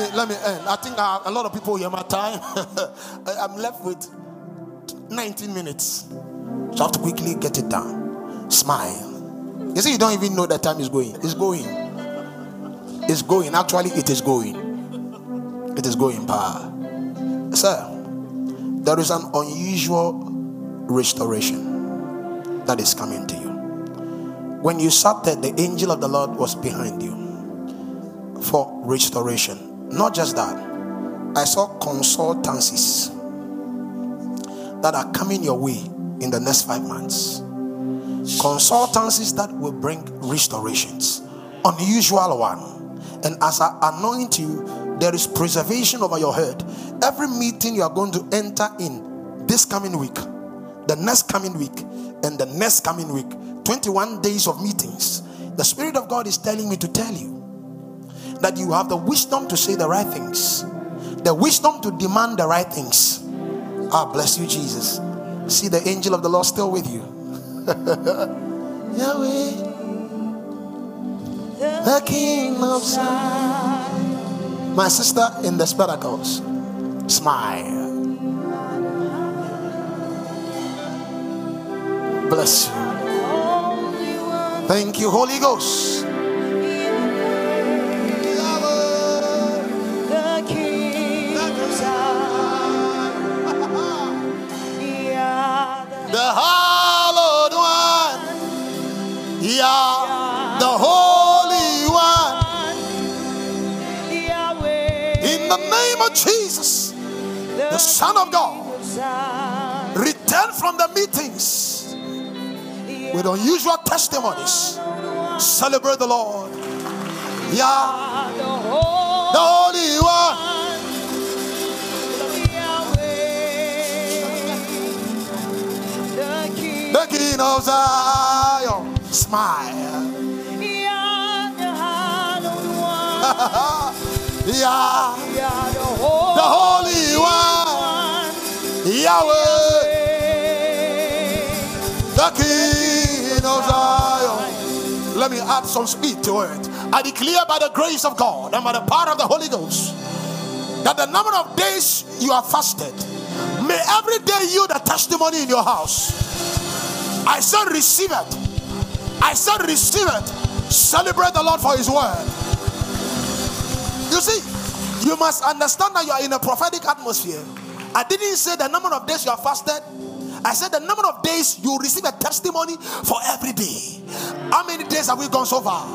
Me let me end. I think I, a lot of people here my time. I'm left with 19 minutes, so I have to quickly get it down. Smile. You see, you don't even know that time is going. It's going. It's going. Actually, it is going. It is going, pa. Sir, there is an unusual restoration that is coming to you. When you sat there, the angel of the Lord was behind you for restoration. Not just that, I saw consultancies that are coming your way in the next five months. Consultancies that will bring restorations, unusual one. And as I anoint you, there is preservation over your head. Every meeting you are going to enter in this coming week, the next coming week, and the next coming week 21 days of meetings. The Spirit of God is telling me to tell you that you have the wisdom to say the right things, the wisdom to demand the right things. Ah, bless you, Jesus. See the angel of the Lord still with you. Yahweh, the King of Zion. My sister in the spectacles, smile. Bless you. Thank you, Holy Ghost. Son of God, Zion. return from the meetings with unusual testimonies. Celebrate the Lord, Yah, The holy one. The King. the King of Zion. Smile. Yeah, the Holy one. Yahweh, the King of Zion. Let me add some speed to it. I declare by the grace of God and by the power of the Holy Ghost that the number of days you are fasted, may every day yield a testimony in your house. I said, receive it. I said, receive it. Celebrate the Lord for His word. You see, you must understand that you are in a prophetic atmosphere. I didn't say the number of days you are fasted. I said the number of days you receive a testimony for every day. How many days have we gone so far?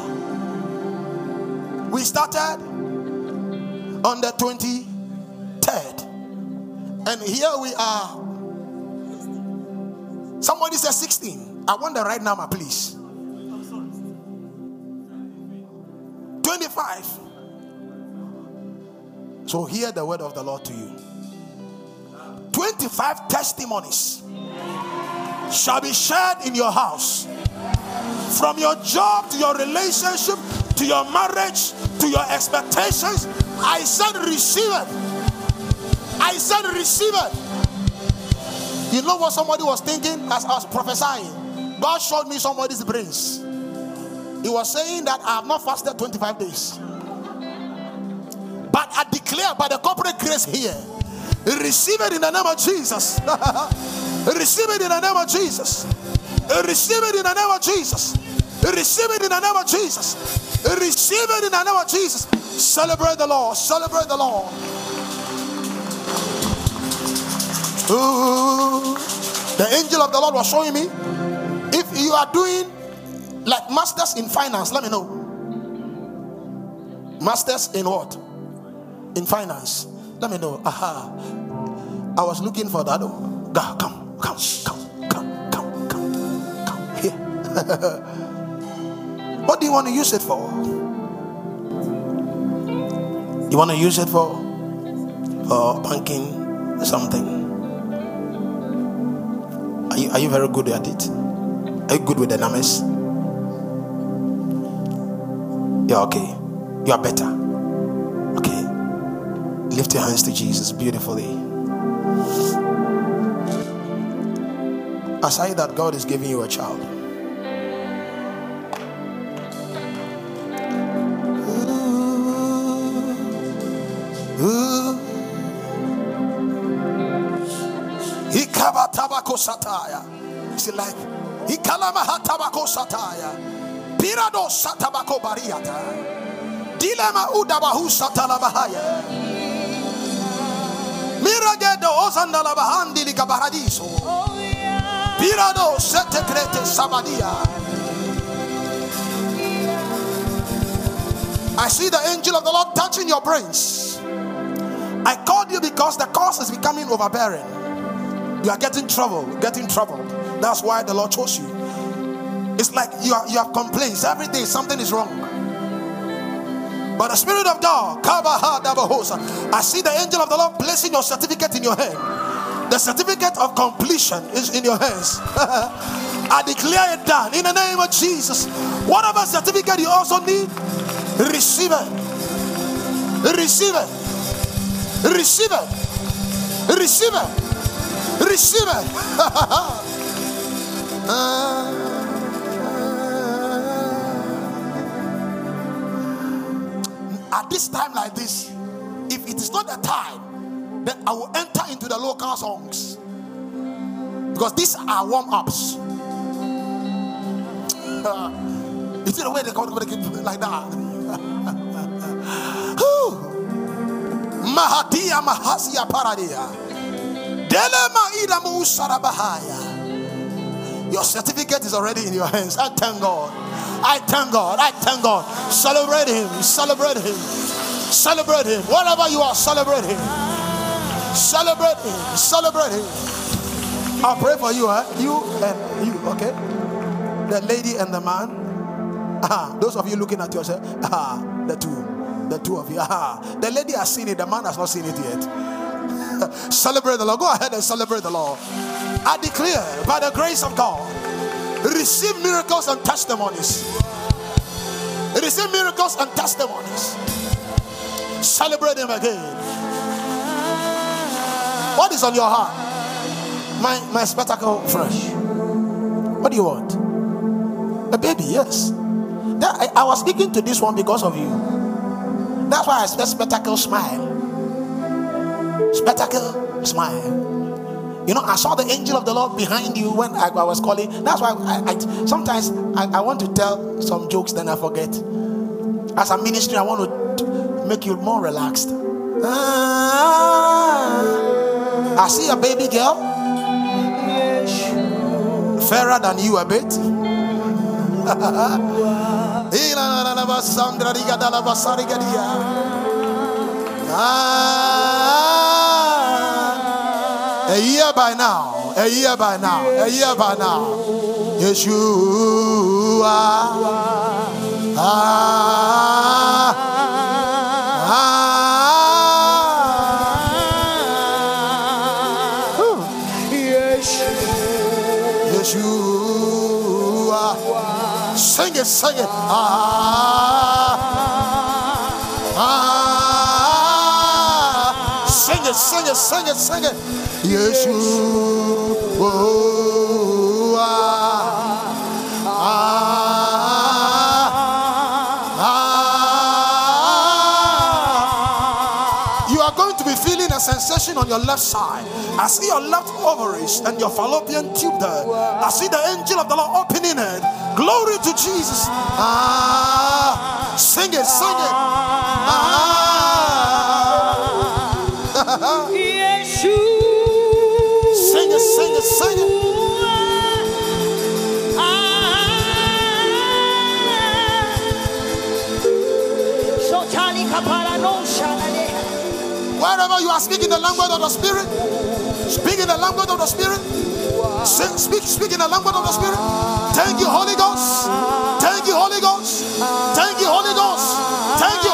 We started on the 23rd. And here we are. Somebody said 16. I want the right number, please. 25. So hear the word of the Lord to you. 25 testimonies shall be shared in your house. From your job to your relationship to your marriage to your expectations. I said, receive it. I said, receive it. You know what somebody was thinking as I was prophesying? God showed me somebody's brains. He was saying that I have not fasted 25 days. But I declare by the corporate grace here, receive it in the name of Jesus. receive it in the name of Jesus. Receive it in the name of Jesus. Receive it in the name of Jesus. Receive it in the name of Jesus. Celebrate the Lord. Celebrate the Lord. Ooh. The angel of the Lord was showing me if you are doing like masters in finance, let me know. Masters in what? In finance. Let me know. Aha. I was looking for that. God, come, come, come, come, come, come, come here. what do you want to use it for? You want to use it for for banking something? Are you, are you very good at it? Are you good with the numbers? You're okay. You are better. Lift your hands to Jesus beautifully. I say that God is giving you a child. Ooh. Ikabatabako sataya. Is it like Ikalamahatabako sataya? Pirado satabako bariata. Dilema udabahu satalabahaya. Miragedo ozandala bahandi likabaradiso. Pirado setekrete sabadia. I see the angel of the Lord touching your brains. I called you because the cause is becoming overbearing. You are getting trouble, getting troubled. That's why the Lord chose you. It's like you, are, you have complaints every day, something is wrong. But the Spirit of God, I see the angel of the Lord placing your certificate in your hand. The certificate of completion is in your hands. I declare it done in the name of Jesus. Whatever certificate you also need, receive it. Receive it. Receive it. Receive it. Receive it. Uh, At this time like this, if it is not the time, then I will enter into the local songs. Because these are warm ups. you see the way they to like that. Mahadia Mahasia Paradia. Delema Idamu Sarabahaya. Your certificate is already in your hands. I thank God. I thank God. I thank God. Celebrate Him. Celebrate Him. Celebrate Him. Whatever you are, celebrate Him. Celebrate Him. Celebrate Him. I'll pray for you, huh? You and you, okay? The lady and the man. Ah, those of you looking at yourself, ah, the two, the two of you. Ah, the lady has seen it, the man has not seen it yet. celebrate the Lord. Go ahead and celebrate the Lord. I declare by the grace of God, receive miracles and testimonies. Receive miracles and testimonies. Celebrate them again. What is on your heart? My my spectacle friend. What do you want? A baby, yes. That, I, I was speaking to this one because of you. That's why I said spectacle smile. Spectacle smile. You know, I saw the angel of the Lord behind you when I, I was calling. That's why I, I sometimes I, I want to tell some jokes, then I forget. As a ministry, I want to make you more relaxed. Ah, I see a baby girl, fairer than you a bit. Ah, a year by now, a year by now, a year by now. Yeshua. Ah, ah, Yeshua. Sing it, sing it. Ah, ah, sing it, sing it, sing it, sing it. Yeshua. Ah, ah. You are going to be feeling a sensation on your left side. I see your left ovaries and your fallopian tube there. I see the angel of the Lord opening it. Glory to Jesus. Ah, sing it, sing it. Ah. sing it, sing it. Wherever you are speaking the language of the Spirit, speak in the language of the Spirit. Sing, speak, speak in the language of the Spirit. Thank you, Holy Ghost. Thank you, Holy Ghost. Thank you, Holy Ghost. Thank you,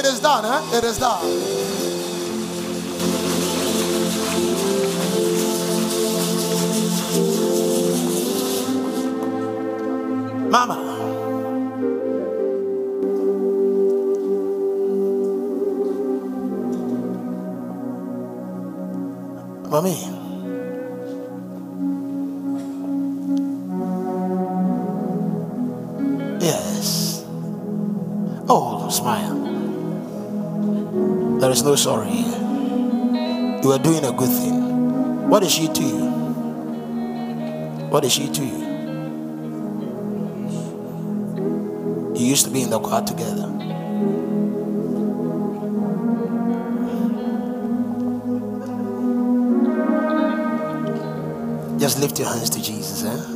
It is done, eh? It is done. Is no sorry. You are doing a good thing. What is she to you? What is she to you? You used to be in the choir together. Just lift your hands to Jesus, eh?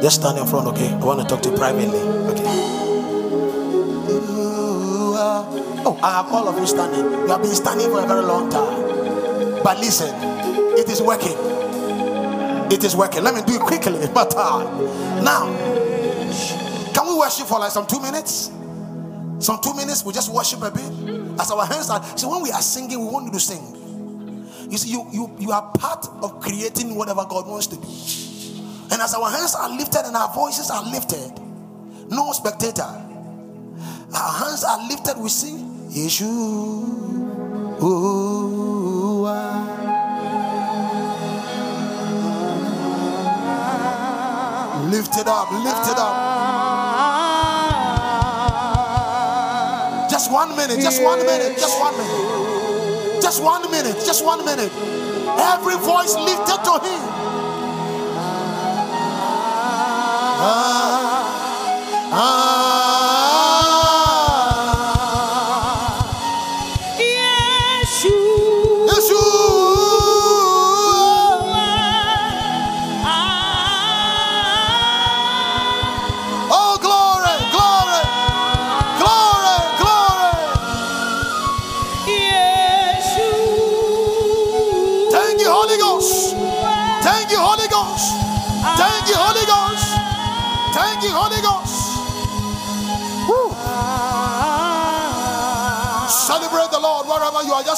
Just stand in front, okay? I want to talk to you privately. Okay. Oh, I have all of you standing. You have been standing for a very long time. But listen, it is working. It is working. Let me do it quickly. But uh, now, can we worship for like some two minutes? Some two minutes, we just worship a bit. As our hands are. See, when we are singing, we want you to sing. You see, you, you, you are part of creating whatever God wants to do. As our hands are lifted and our voices are lifted, no spectator. Our hands are lifted, we sing. Yeshua. Ah. Lift it up, lift it up. Just one minute, just one minute, just one minute. Just one minute, just one minute. Every voice lifted to him. Ah, ah.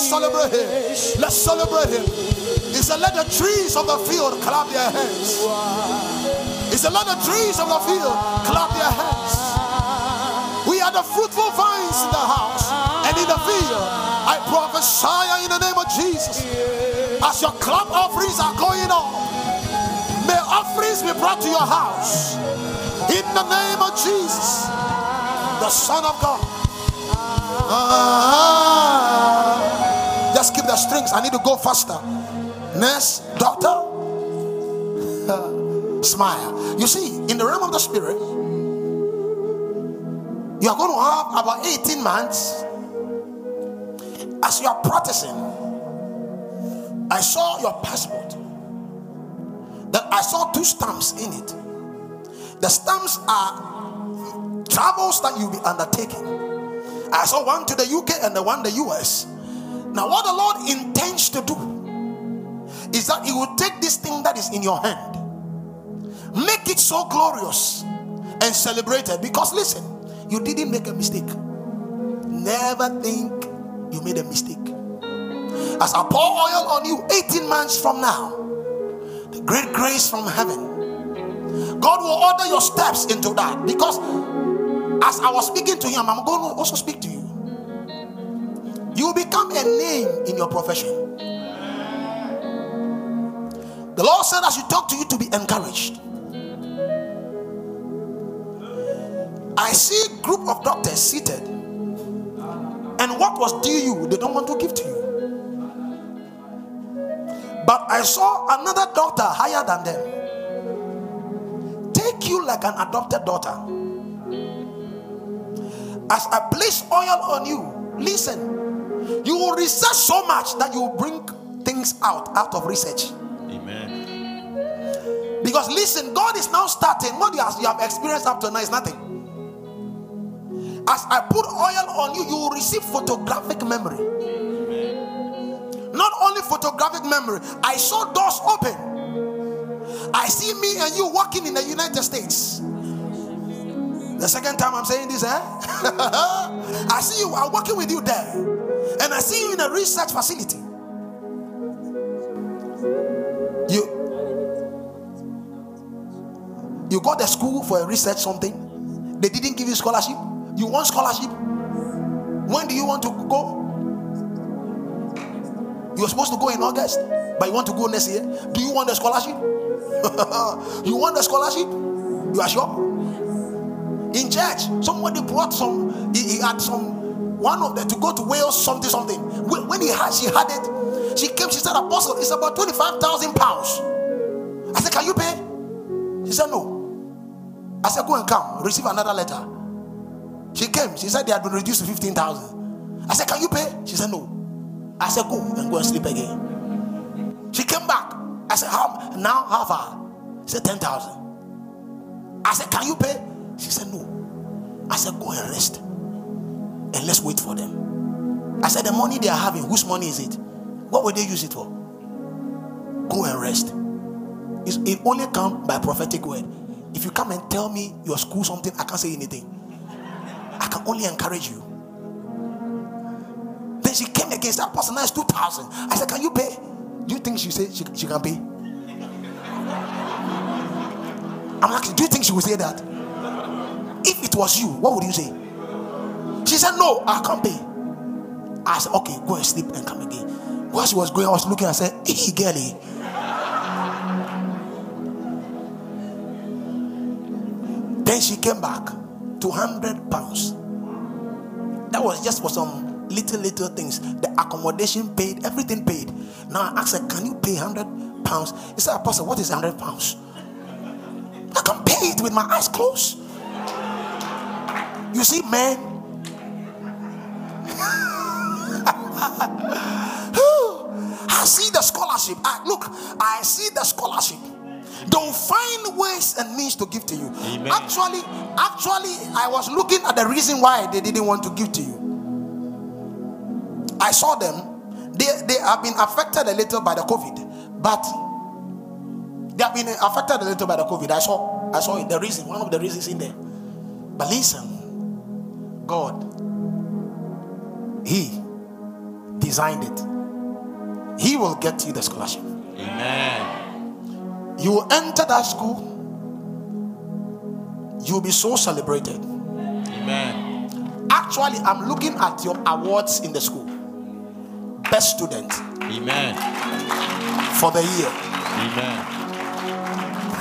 You celebrate Him. Let's celebrate Him. He said, Let the trees of the field clap their hands. He said, Let the trees of the field clap their hands. We are the fruitful vines in the house and in the field. I prophesy in the name of Jesus. As your clap offerings are going on, may offerings be brought to your house in the name of Jesus, the Son of God. Ah. Strings. I need to go faster. Nurse, doctor, smile. You see, in the realm of the spirit, you are going to have about 18 months as you are practicing. I saw your passport. That I saw two stamps in it. The stamps are travels that you'll be undertaking. I saw one to the UK and the one the US. Now, what the Lord intends to do is that He will take this thing that is in your hand, make it so glorious and celebrated. Because listen, you didn't make a mistake. Never think you made a mistake. As I pour oil on you 18 months from now, the great grace from heaven, God will order your steps into that. Because as I was speaking to Him, I'm going to also speak to you. You become a name in your profession. The Lord said, as you talk to you, to be encouraged. I see a group of doctors seated, and what was due you, they don't want to give to you. But I saw another doctor higher than them take you like an adopted daughter. As I place oil on you, listen, you will research so much that you will bring things out out of research. Amen. Because listen, God is now starting. What you have, you have experienced up to now is nothing. As I put oil on you, you will receive photographic memory. Not only photographic memory, I saw doors open. I see me and you walking in the United States. The second time I'm saying this, eh? I see you, I'm working with you there. And I see you in a research facility. You you got a school for a research something. They didn't give you scholarship. You want scholarship? When do you want to go? You were supposed to go in August, but you want to go next year. Do you want a scholarship? you want a scholarship? You are sure? In church, somebody brought some. He, he had some one of them to go to Wales, something, something. When, he had, she had it. She came. She said, "Apostle, it's about twenty-five thousand pounds." I said, "Can you pay?" She said, "No." I said, "Go and come. Receive another letter." She came. She said they had been reduced to fifteen thousand. I said, "Can you pay?" She said, "No." I said, "Go and go and sleep again." She came back. I said, "How now? How far?" She said, 10,000. I said, "Can you pay?" She said, "No." I said, "Go and rest, and let's wait for them." I said, "The money they are having, whose money is it? What will they use it for?" Go and rest. It's, it only come by prophetic word. If you come and tell me your school something, I can't say anything. I can only encourage you. Then she came against that person. It's 2,000. I said, Can you pay? Do you think she said she, she can pay? I'm asking, do you think she will say that? If it was you, what would you say? She said, No, I can't pay. I said, Okay, go and sleep and come again. While she was going, I was looking, I said, Hey, girlie. Then she came back, 200 pounds. That was just for some little, little things. The accommodation paid, everything paid. Now I asked her, Can you pay 100 pounds? He said, Apostle, what is 100 pounds? I can pay it with my eyes closed. You see, man. I see the scholarship. I, look, I see the scholarship. Don't find ways and means to give to you. Amen. Actually, actually, I was looking at the reason why they didn't want to give to you. I saw them. They, they have been affected a little by the COVID, but they have been affected a little by the COVID. I saw. I saw it. The reason, one of the reasons in there. But listen, God, He designed it. He will get you the scholarship. Amen. You enter that school. You will be so celebrated. Amen. Actually, I'm looking at your awards in the school. Best student Amen. for the year. Amen.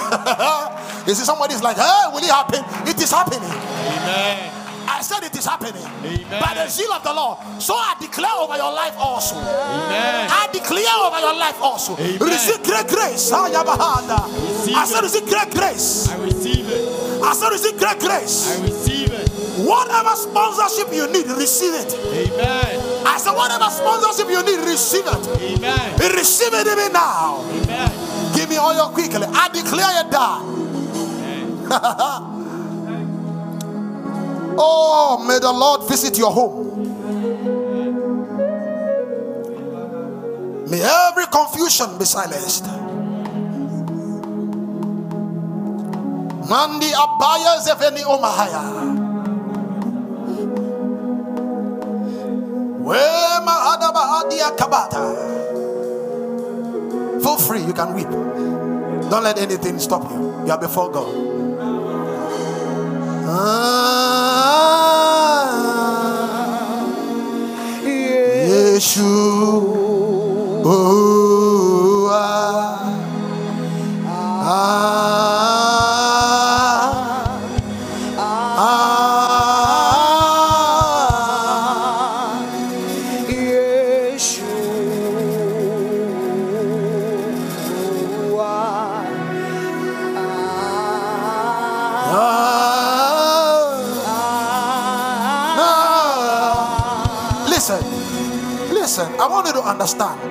You see, somebody's like, hey, will it happen? It is happening. Amen. I said it is happening. Amen. By the zeal of the Lord. So I declare over your life also. Amen. I declare over your life also. Amen. Receive great grace. Ah. Receive I said, it. receive great grace. I receive it. I said, receive great grace. I receive it. Whatever sponsorship you need, receive it. Amen. I said, whatever sponsorship you need, receive it. Amen. Receive it even now. Amen. Give me all your quickly. I declare it down. Oh, may the Lord visit your home. May every confusion be silenced. Mandi abaya zeveni omahaya. Wema adaba adia kabata. Feel free, you can weep. Don't let anything stop you. You are before God. Yeshu. Ah, ah,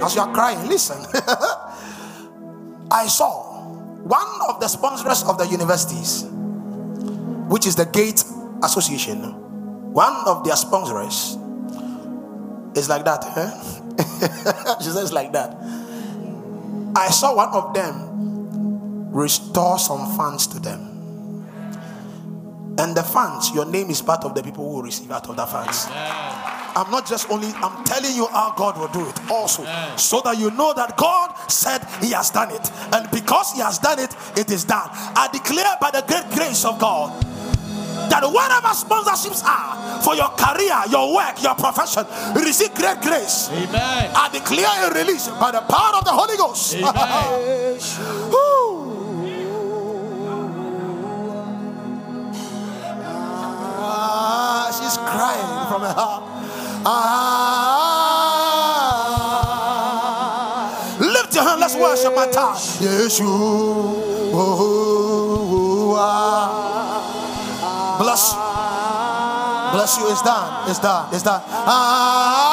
as you are crying. Listen. I saw one of the sponsors of the universities, which is the Gate Association. One of their sponsors is like that. eh? she says like that. I saw one of them restore some funds to them. And the funds, your name is part of the people who will receive out of the funds. I'm not just only, I'm telling you how God will do it also. Amen. So that you know that God said He has done it. And because He has done it, it is done. I declare by the great grace of God that whatever sponsorships are for your career, your work, your profession, receive great grace. Amen. I declare a release by the power of the Holy Ghost. Ah, she's crying from her heart. Ah, lift your hand, let's worship my time. Yes, you. Oh, ah. Bless you. Bless you. It's done. It's done. It's done. Ah.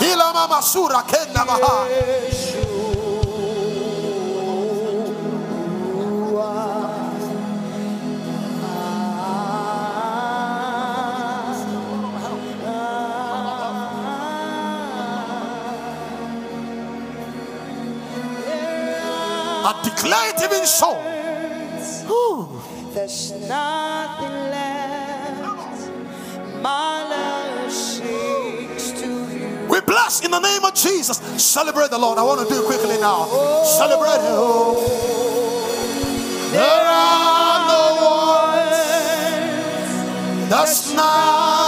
Hila mama sura. I declare it even so. There's nothing left. My love seeks to you. We bless in the name of Jesus. Celebrate the Lord. I want to do it quickly now. Celebrate Him. There are no words. There's nothing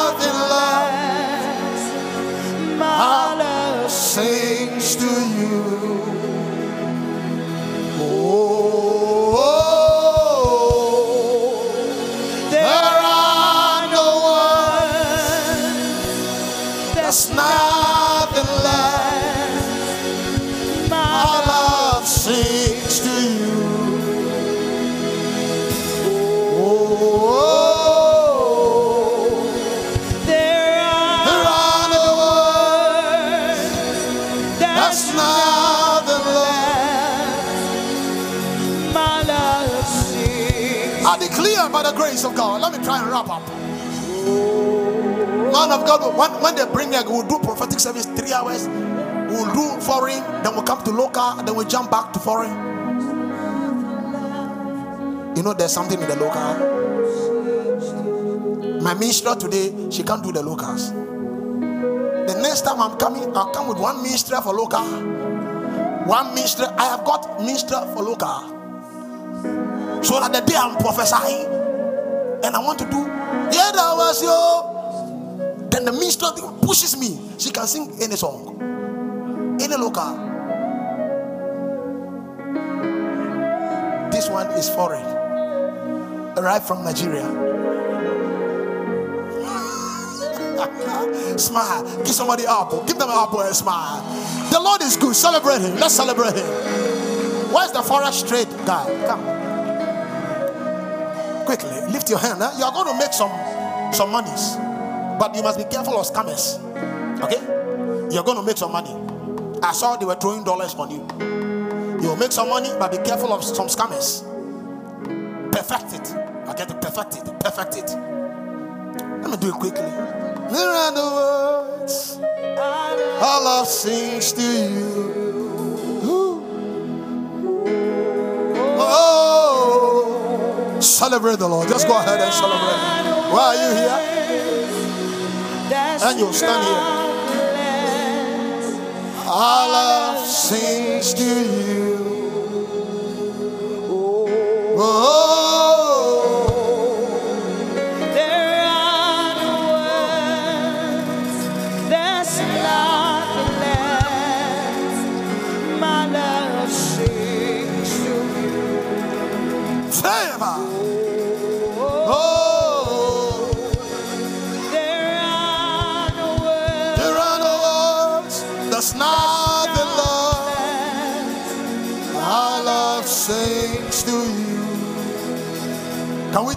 of God, when, when they bring me, we'll do prophetic service three hours. We'll do foreign, then we'll come to local, then we'll jump back to foreign. You know, there's something in the local. My minister today, she can't do the locals. The next time I'm coming, I'll come with one minister for local. One minister, I have got minister for local. So that the day I'm prophesying and I want to do, yeah, that was yo. Then the minstrel pushes me. She can sing any song, any local. This one is foreign, arrived from Nigeria. smile. Give somebody apple. Give them an apple and smile. The Lord is good. Celebrate Him. Let's celebrate Him. Where's the forest straight guy? Come. Quickly, lift your hand. Huh? You are going to make some some monies, but you must be careful of scammers. Okay? You're going to make some money. I saw they were throwing dollars on you. You'll make some money, but be careful of some scammers. Perfect it. I Okay, to perfect it. Perfect it. Let me do it quickly. There are the words our love sings to you. Oh, celebrate the Lord. Just go ahead and celebrate. Why are you here? And you'll stand here. Love sings to you. Oh,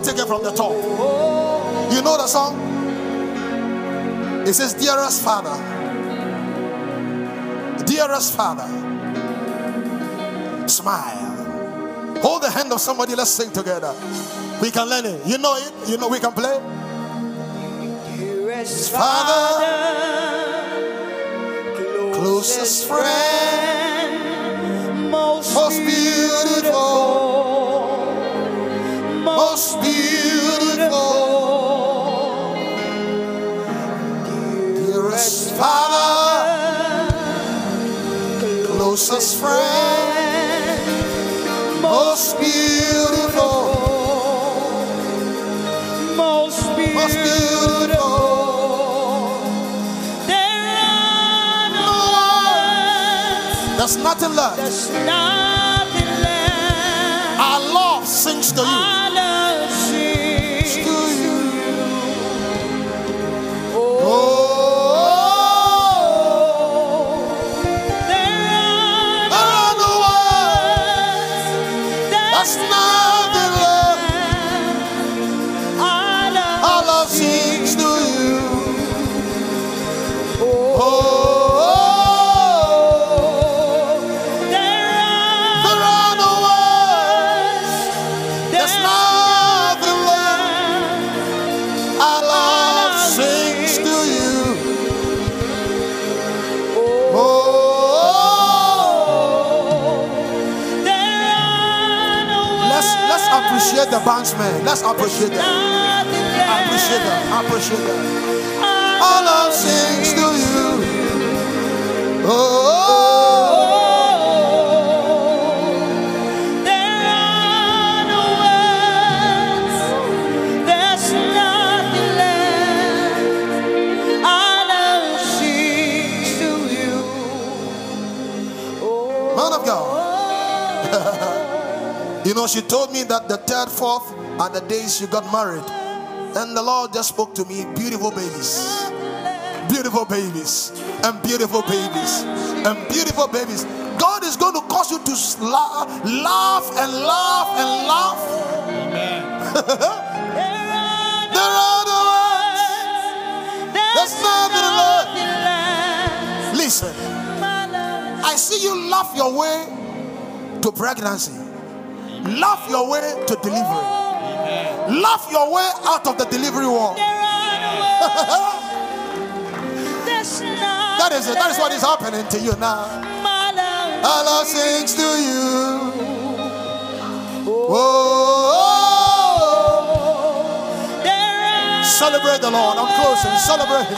take it from the top? You know the song? It says, Dearest Father, dearest Father, smile. Hold the hand of somebody, let's sing together. We can learn it. You know it? You know we can play? dearest Father, closest friend, most, most beautiful, most closest friend, most beautiful, most most beautiful. beautiful. There are no words, There's nothing left. there's nothing left. Our love sings to you. The bandsmen. Let's appreciate them. Appreciate them. Appreciate them. You know, she told me that the third, fourth are the days she got married. And the Lord just spoke to me beautiful babies. Beautiful babies. And beautiful babies. And beautiful babies. God is going to cause you to la- laugh and laugh and laugh. There are no words. There's nothing left. Listen, I see you laugh your way to pregnancy. Laugh your way to delivery. Amen. Laugh your way out of the delivery wall. that is it. That is what is happening to you now. Allah sings to you. Oh. Celebrate the Lord. I'm closing. Celebrate Him.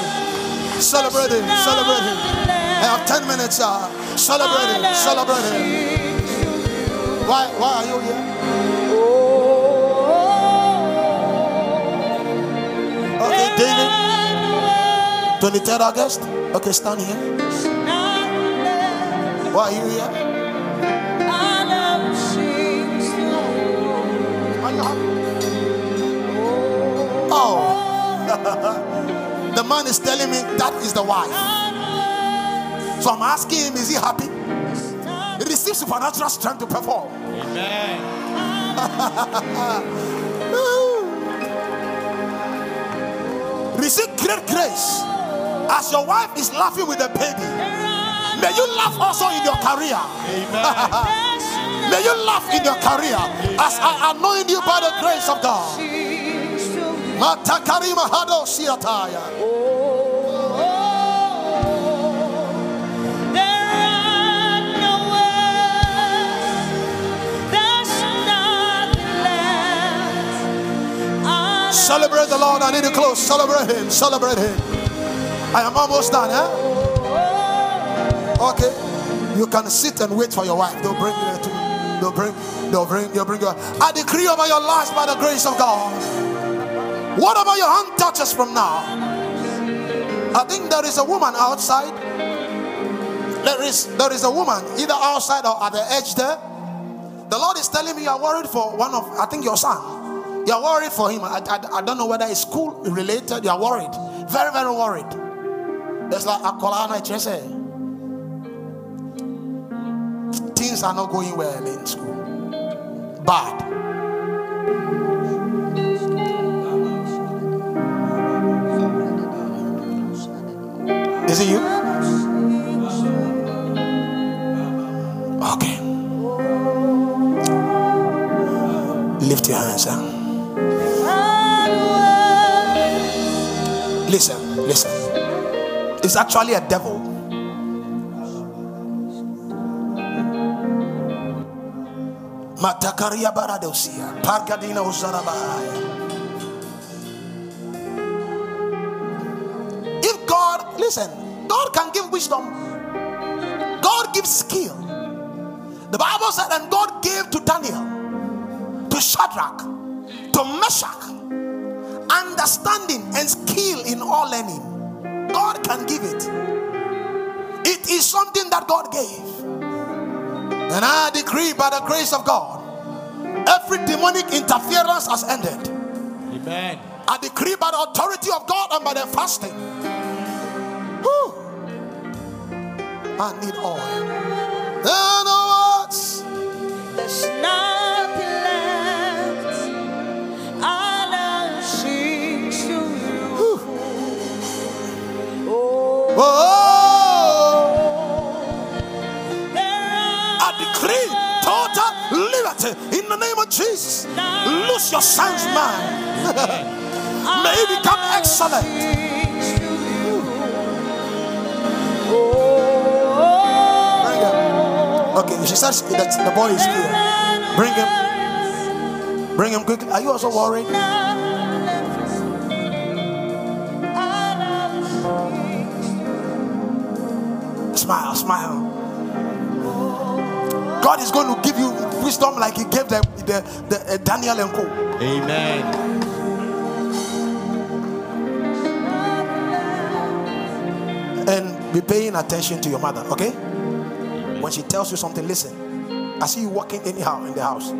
Celebrate Him. Celebrate Him. I have 10 minutes. Uh, celebrate Him. Celebrate Him. Why, why are you here? Oh. Okay, David. 23rd August. Okay, stand here. Why are you here? Are you happy? Oh. the man is telling me that is the wife. So I'm asking him, is he happy? He receives supernatural strength to perform. Amen. Receive great grace as your wife is laughing with the baby. May you laugh also in your career. Amen. May you laugh in your career as I anoint you by the grace of God. Matakarima hado siataya. Celebrate the Lord. I need to close. Celebrate Him. Celebrate Him. I am almost done, eh? Okay. You can sit and wait for your wife. They'll bring her to They'll bring, they'll bring, they'll bring her. I decree over your lives by the grace of God. Whatever your hand touches from now. I think there is a woman outside. There is there is a woman either outside or at the edge there. The Lord is telling me you are worried for one of I think your son. You are worried for him. I, I, I don't know whether it's school related. You are worried. Very, very worried. It's like Akolana Chese. Things are not going well in school. Bad. Is it you? Okay. Lift your hands up. Listen, listen. It's actually a devil. Matakaria baradosia, pargadina. If God, listen, God can give wisdom. God gives skill. The Bible said, and God gave to Daniel, to Shadrach, to Meshach, understanding and skill in all learning. God can give it. It is something that God gave. And I decree by the grace of God, every demonic interference has ended. Amen. I decree by the authority of God and by the fasting. I need oil. Oh, I decree total liberty in the name of Jesus. Lose your son's mind. May he become excellent. Okay, she says that the boy is here. Bring him. Bring him quickly. Are you also worried? Smile, smile. God is going to give you wisdom like He gave the, the, the uh, Daniel and Co. Amen. And be paying attention to your mother, okay? When she tells you something, listen. I see you walking anyhow in the house.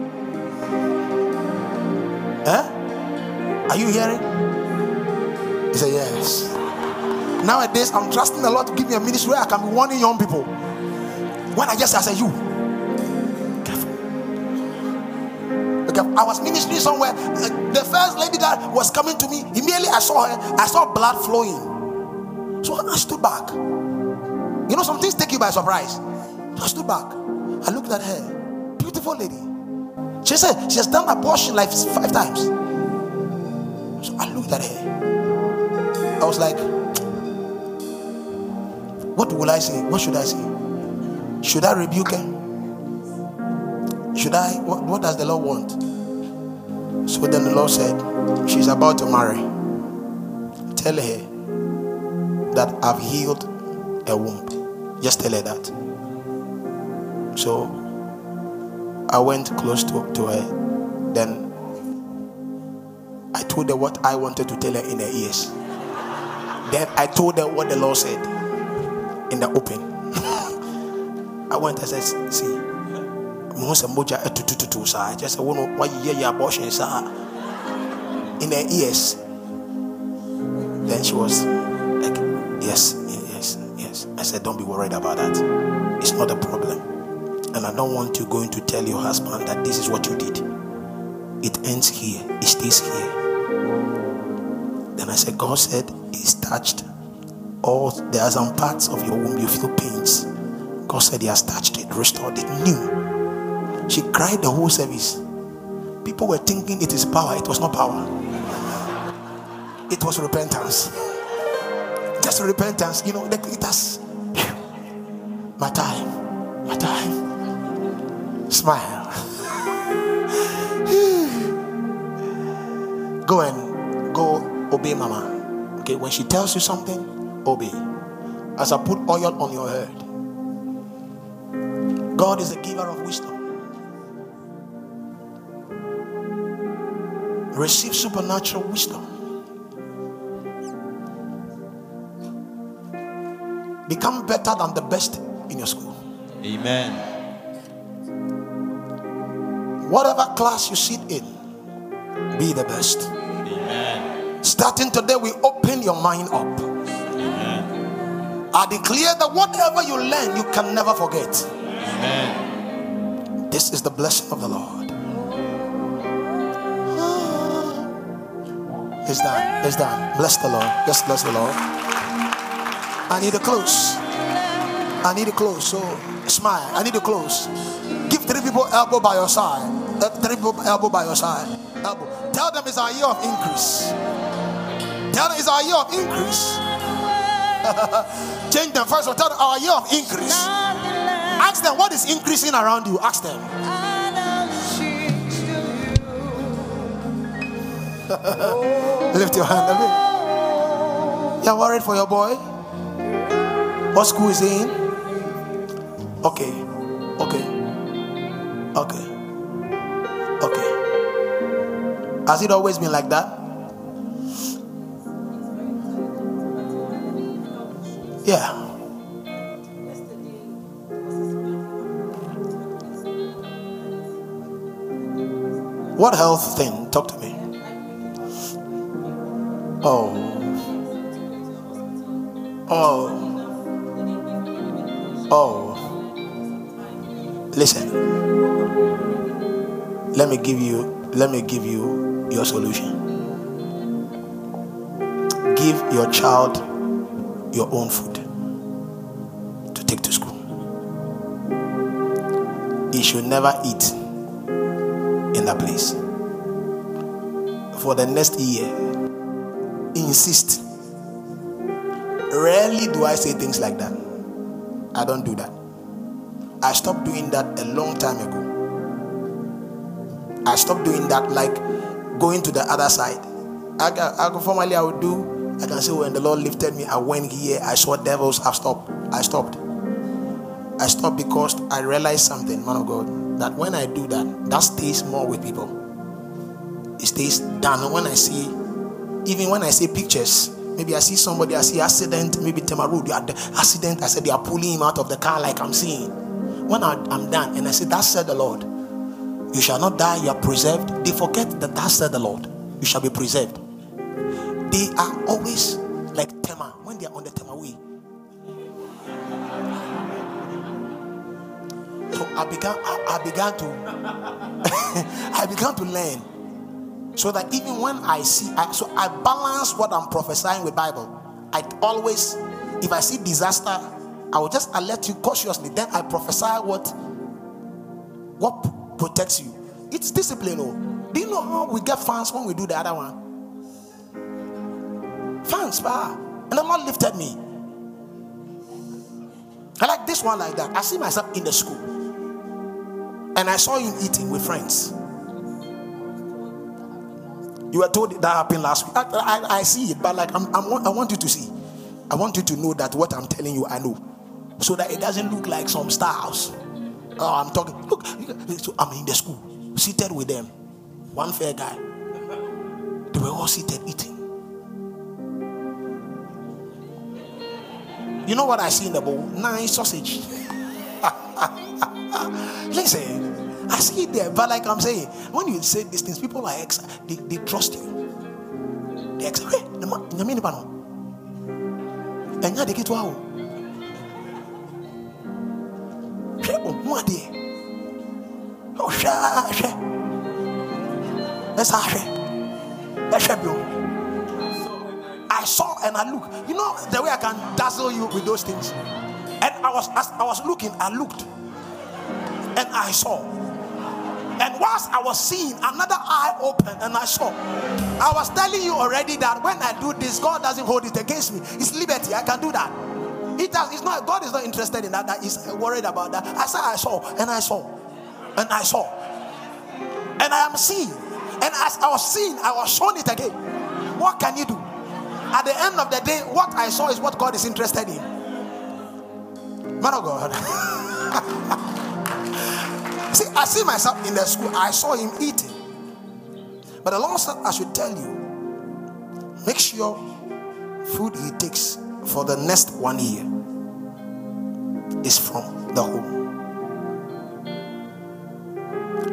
Eh? Are you hearing? He said, Yes. Nowadays, I'm trusting the Lord to give me a ministry where I can be warning young people. When I just I say, You, careful. Okay, I was ministering somewhere. The first lady that was coming to me, immediately I saw her, I saw blood flowing. So I stood back. You know, some things take you by surprise. I stood back. I looked at her. Beautiful lady. She said she has done abortion like five times. So I looked at her. I was like, what will I say? What should I say? Should I rebuke her? Should I? What, what does the Lord want? So then the Lord said, She's about to marry. tell her that I've healed a womb. Just tell her that. So I went close to, to her. Then I told her what I wanted to tell her in her ears. Then I told her what the Lord said in the open. I went and said, see, mo sɛ mogya atutututu saa kyɛ sɛ wo no woayeyɛ yɛ abortion saa in her ears. Then she was like yes yes yes. I said don't be worried about that. It's not a problem. And i don't want you going to tell your husband that this is what you did. It ends here. It stays here. Then i said god said he's touched all there are some parts of your womb you feel pains god said he has touched it restored it new she cried the whole service. People were thinking it is power. It was not power. It was repentance. Just repentance. You know, it has. My time. My time. Smile. go and go obey mama. Okay, when she tells you something, obey. As I put oil on your head. God is the giver of wisdom. receive supernatural wisdom. Become better than the best in your school. Amen. Whatever class you sit in, be the best. Amen. Starting today, we open your mind up. I declare that whatever you learn, you can never forget. Amen. This is the blessing of the Lord. It's done. It's done. Bless the Lord. Just bless the Lord. I need to close. I need to close. So smile. I need to close. Give three people elbow by your side. Uh, three people elbow by your side. Elbow. Tell them it's our year of increase. Tell them it's our year of increase. Change them first. Them our year of increase. Ask them what is increasing around you. Ask them. Lift your hand. Let You're worried for your boy? What school is he in? Okay. Okay. Okay. Okay. Has it always been like that? Yeah. What health thing? Talk to me. Oh. Oh. Oh. Listen. Let me give you let me give you your solution. Give your child your own food to take to school. He should never eat in that place. For the next year, insist. Rarely do I say things like that. I don't do that. I stopped doing that a long time ago. I stopped doing that like going to the other side. I, I, I formerly I would do. I can say when the Lord lifted me, I went here. I saw devils. I stopped. I stopped. I stopped because I realized something, man of God, that when I do that, that stays more with people. It stays down. When I see even when I see pictures, maybe I see somebody, I see accident, maybe Tema Road, the accident, I said they are pulling him out of the car like I'm seeing. When I, am done, and I say, That said the Lord, you shall not die, you are preserved. They forget that that said the Lord, you shall be preserved. They are always like Tema when they are on the Tema way. So I began, I, I began to, I began to learn so that even when I see, I, so I balance what I'm prophesying with Bible. I always, if I see disaster, I will just alert you cautiously. Then I prophesy what, what protects you. It's discipline. Oh. Do you know how we get fans when we do the other one? Fans, bah. and the Lord lifted me. I like this one like that. I see myself in the school, and I saw him eating with friends. You were told that happened last week. I, I, I see it, but like I'm, I'm, I want you to see. I want you to know that what I'm telling you, I know, so that it doesn't look like some stars. Oh, I'm talking. Look, so I'm in the school, seated with them. One fair guy. They were all seated eating. You know what I see in the bowl? Nine sausage. Listen, I see it there, but like I'm saying, when you say these things, people are ex- they, they trust you. They ex- hey, the man, no. Yeah, they get wow. Hwɛ ɔho adeɛ. Ɔhwɛ a, hwɛ. Ɛsa hwɛ. Ɛhwɛ bio. I saw and I look. You know the way I can dazzle you with those things. And I was as I was looking, I looked, and I saw. And whilst I was seeing, another eye opened, and I saw. I was telling you already that when I do this, God doesn't hold it against me. It's liberty. I can do that. It does. It's not. God is not interested in that. That is worried about that. I said I saw, and I saw, and I saw, and I am seeing. And as I was seeing, I was shown it again. What can you do? At the end of the day, what I saw is what God is interested in. Man of God. see, I see myself in the school. I saw him eating. But the Lord said, I should tell you, make sure food he takes for the next one year is from the home.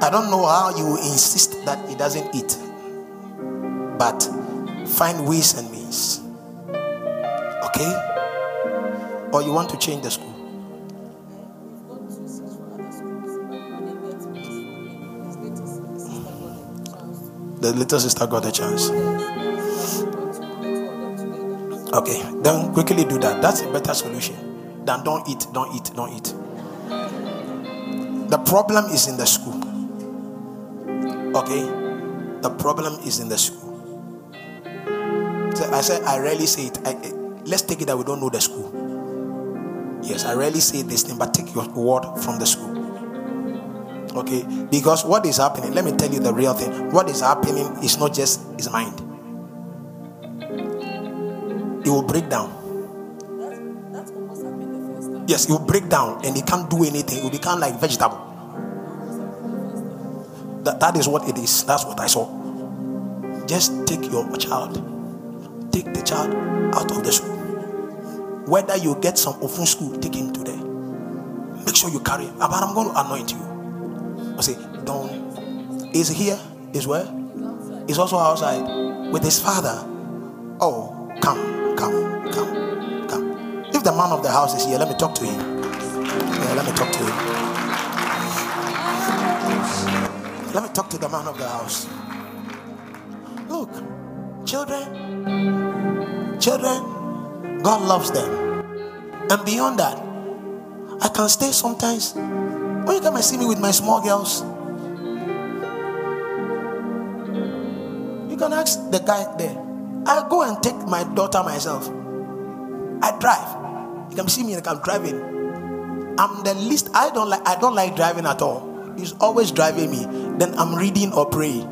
I don't know how you insist that he doesn't eat, but find ways and means. Okay? Or you want to change the school? The little sister got a chance. Okay, then quickly do that. That's a better solution than don't eat, don't eat, don't eat. The problem is in the school. Okay? The problem is in the school. Said, I rarely say it. I, let's take it that we don't know the school. Yes, I rarely say this thing, but take your word from the school. Okay? Because what is happening, let me tell you the real thing. What is happening is not just his mind, it will break down. Yes, it will break down and he can't do anything. It will become like vegetable. That, that is what it is. That's what I saw. Just take your child, take the child out of the school. Whether you get some open school, take him to there. Make sure you carry him. But I'm going to anoint you. I say, don't. Is here? Is where? Is also outside with his father. Oh, come, come, come, come. If the man of the house is here, let me talk to him. Yeah, let me talk to him. Let me talk to the man of the house. Look, children, children, God loves them. And beyond that, I can stay sometimes. When you come and see me with my small girls, you can ask the guy there. I go and take my daughter myself. I drive. You can see me like I'm driving. I'm the least. I don't like. I don't like driving at all. He's always driving me. Then I'm reading or praying.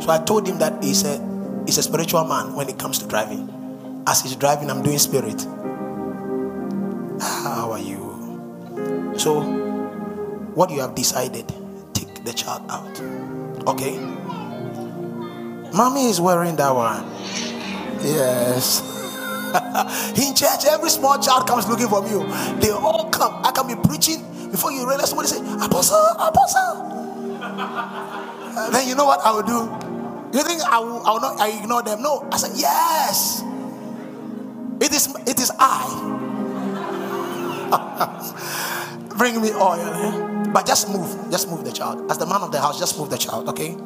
So I told him that he a he's a spiritual man when it comes to driving. As he's driving, I'm doing spirit. How are you? So, what you have decided, take the child out. Okay? Mommy is wearing that one. Yes. In church, every small child comes looking for me. They all come. I can be preaching before you realize somebody say, Apostle, Apostle. Then you know what I will do? You think I will, I will not I ignore them? No. I said, Yes. It is it is I. Bring me oil. eh? But just move. Just move the child. As the man of the house, just move the child, okay?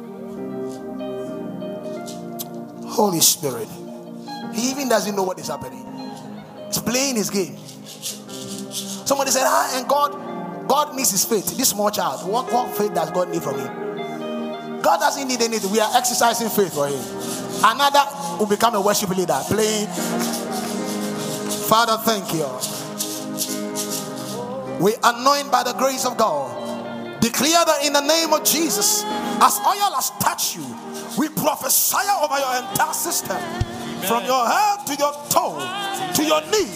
Holy Spirit. He even doesn't know what is happening. He's playing his game. Somebody said, ah, and God, God needs his faith. This small child. What, what faith does God need from him? God doesn't need anything. We are exercising faith for him. Another will become a worship leader, playing. Father, thank you. We anoint by the grace of God. Declare that in the name of Jesus, as oil has touched you, We prophesy over your entire system from your head to your toe to your knee.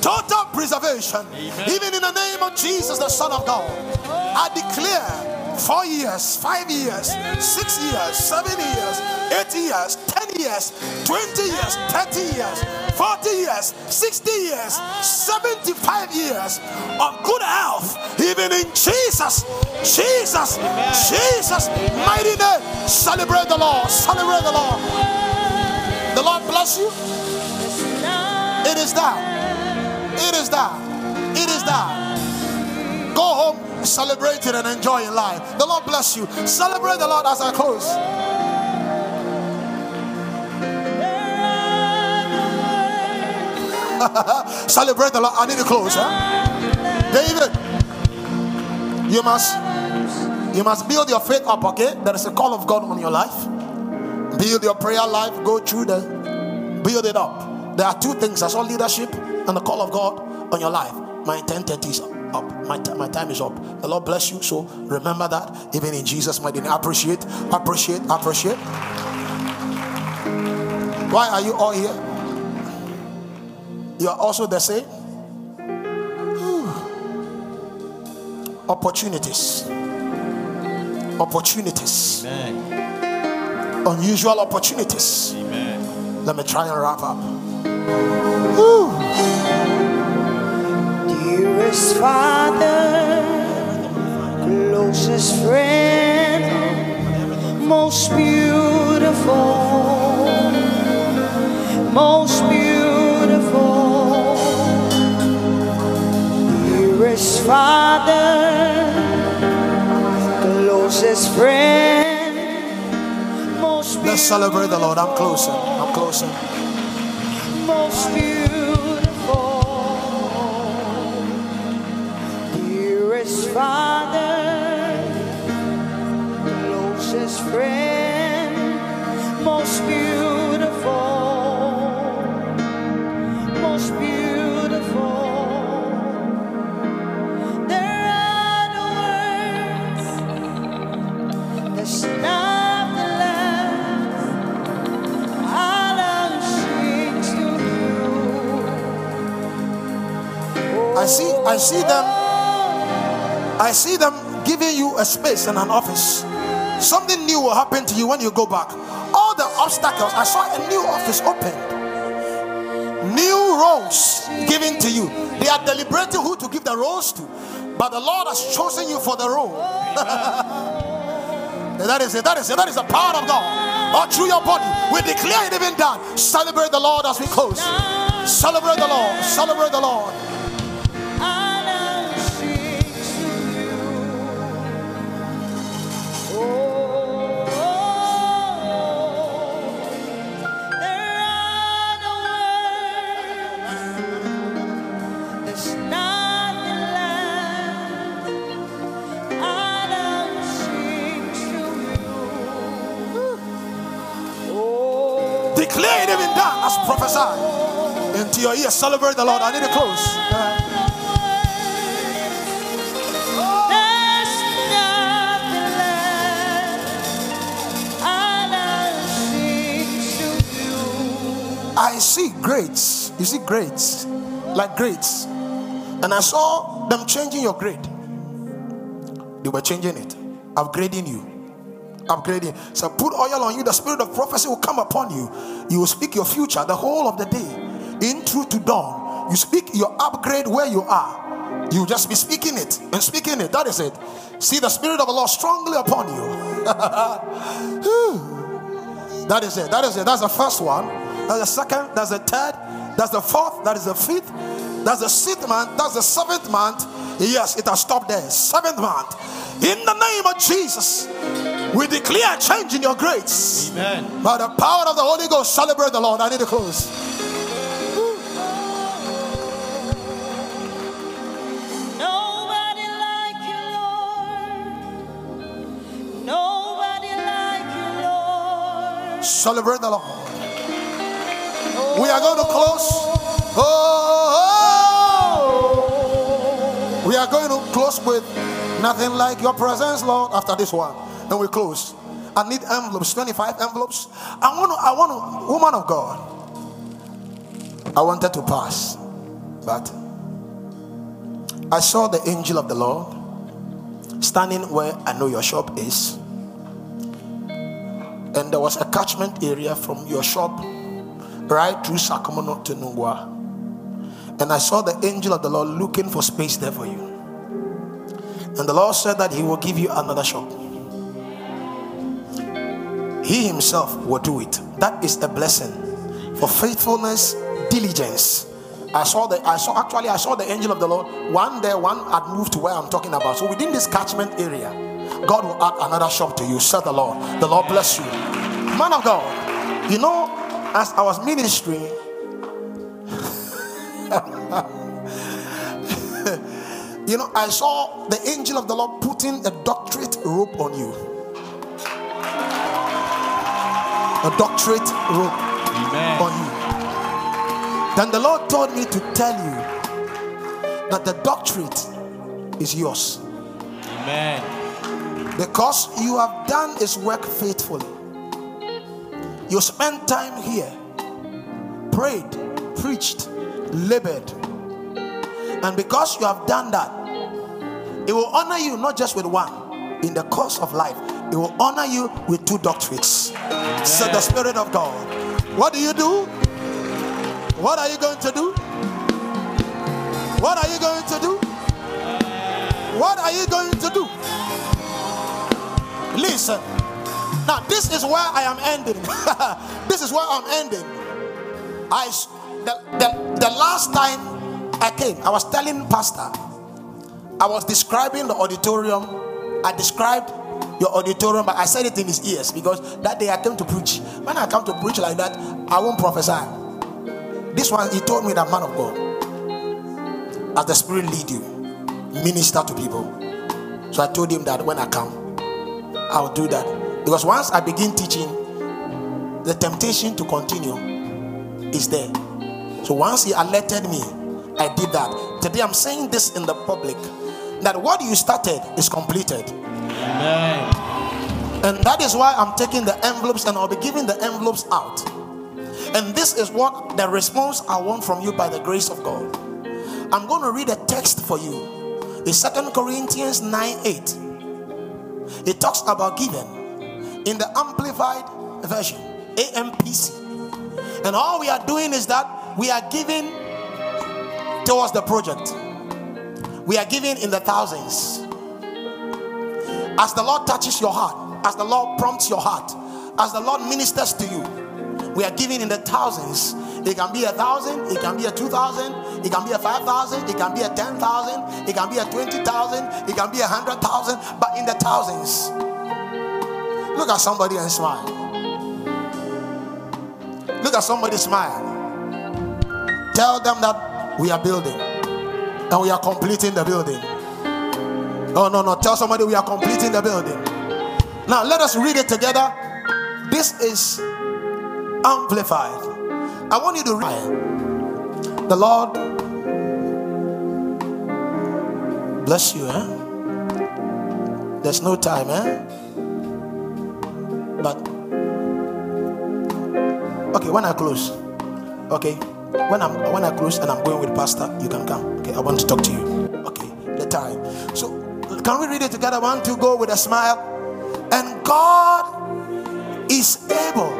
Total preservation. Even in the name of Jesus, the Son of God. I declare four years, five years, six years, seven years, eight years, ten years, twenty years, thirty years, forty years, sixty years, seventy-five years of good health, even in Jesus, Jesus, Jesus' mighty name. Celebrate the Lord, celebrate the Lord. The Lord bless you. It is done. It is done. It is done. Go home, celebrate it, and enjoy life. The Lord bless you. Celebrate the Lord as I close. celebrate the Lord. I need to close. Huh? David, you must you must build your faith up. Okay, there is a call of God on your life. Build your prayer life. Go through the build it up. There are two things. That's all leadership and the call of God on your life. My 1030 is up. My, t- my time is up. The Lord bless you. So remember that. Even in Jesus' mighty name. Appreciate, appreciate, appreciate. Why are you all here? You are also the same. Opportunities. Opportunities. Amen. Unusual opportunities. Amen. Let me try and wrap up. Dearest Father, closest friend, most beautiful, most beautiful. Dearest Father, closest friend, most. Let's celebrate the Lord. I'm closer. I'm closer. Father, closest friend, most beautiful, most beautiful. There are no words, there's nothing left. Sing to you. I see, I see them, I see them giving you a space in an office. Something new will happen to you when you go back. All the obstacles, I saw a new office open. New roles given to you. They are deliberating who to give the roles to. But the Lord has chosen you for the role. that is it. That is it. That is the power of God. All through your body. We declare it even done. Celebrate the Lord as we close. Celebrate the Lord. Celebrate the Lord. Prophesied into your ear. Celebrate the Lord. I need to close. I see grades. You see grades, like grades, and I saw them changing your grade. They were changing it, upgrading you, upgrading. So put oil on you. The spirit of prophecy will come upon you. You will speak your future the whole of the day, in through to dawn. You speak your upgrade where you are. You just be speaking it and speaking it. That is it. See the spirit of the Lord strongly upon you. That is it. That is it. That's the first one. That's the second. That's the third. That's the fourth. That is the fifth. That's the sixth month. That's the seventh month. Yes, it has stopped there. Seventh month. In the name of Jesus, we declare change in your grace. Amen. By the power of the Holy Ghost, celebrate the Lord. I need to close. Nobody like you, Lord. Nobody like you, Lord. Celebrate the Lord. We are going to oh. close. Oh, oh. we are going to close with nothing like your presence, Lord, after this one. Then we close. I need envelopes, 25 envelopes. I want to, I want to, woman of God. I wanted to pass, but I saw the angel of the Lord standing where I know your shop is. And there was a catchment area from your shop right through Sakumono to Nungua. And I saw the angel of the Lord looking for space there for you. And the Lord said that He will give you another shop. He Himself will do it. That is a blessing for faithfulness, diligence. I saw the I saw actually I saw the angel of the Lord. One there, one had moved to where I'm talking about. So within this catchment area, God will add another shop to you. Said the Lord. The Lord bless you. Man of God, you know, as I was ministering, you know, I saw the angel of the Lord putting a doctorate rope on you. A doctorate rope Amen. on you. Then the Lord told me to tell you that the doctorate is yours Amen. because you have done His work faithfully. You spent time here, prayed, preached, labored, and because you have done that, it will honor you not just with one in the course of life, it will honor you with two doctorates. Said the Spirit of God. What do you do? What are you going to do? What are you going to do? What are you going to do? Listen. Now, this is where I am ending. this is where I'm ending. I the, the, the last time I came, I was telling Pastor, I was describing the auditorium. I described your auditorium, but I said it in his ears because that day I came to preach. When I come to preach like that, I won't prophesy. This one, he told me that man of God, as the Spirit lead you, minister to people. So I told him that when I come, I'll do that. Because once I begin teaching, the temptation to continue is there. So once he alerted me, I did that. Today I'm saying this in the public that what you started is completed. Amen. And that is why I'm taking the envelopes and I'll be giving the envelopes out. And this is what the response I want from you by the grace of God. I'm going to read a text for you. It's Second Corinthians 9 8. It talks about giving in the amplified version, AMPC. And all we are doing is that we are giving towards the project. We are giving in the thousands. As the Lord touches your heart, as the Lord prompts your heart, as the Lord ministers to you, we are giving in the thousands. It can be a thousand, it can be a two thousand, it can be a five thousand, it can be a ten thousand, it can be a twenty thousand, it can be a hundred thousand, but in the thousands. Look at somebody and smile. Look at somebody smile. Tell them that we are building and we are completing the building. Oh, no, no. Tell somebody we are completing the building. Now, let us read it together. This is amplified. I want you to read. The Lord bless you, eh? There's no time, eh? But okay, when I close, okay, when I'm when I close and I'm going with Pastor, you can come. Okay, I want to talk to you. Okay, the time. Can we read it together? One, two, go with a smile. And God is able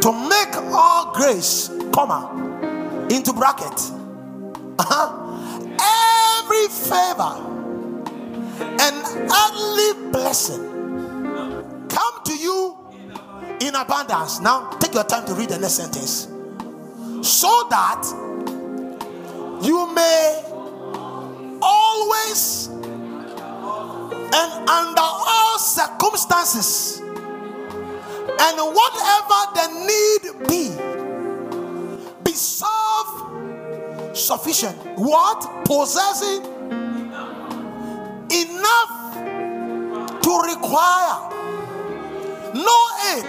to make all grace, comma, into bracket. Uh-huh. Every favor and earthly blessing come to you in abundance. Now, take your time to read the next sentence. So that you may always and under all circumstances and whatever the need be, be self sufficient. What? Possessing enough to require no aid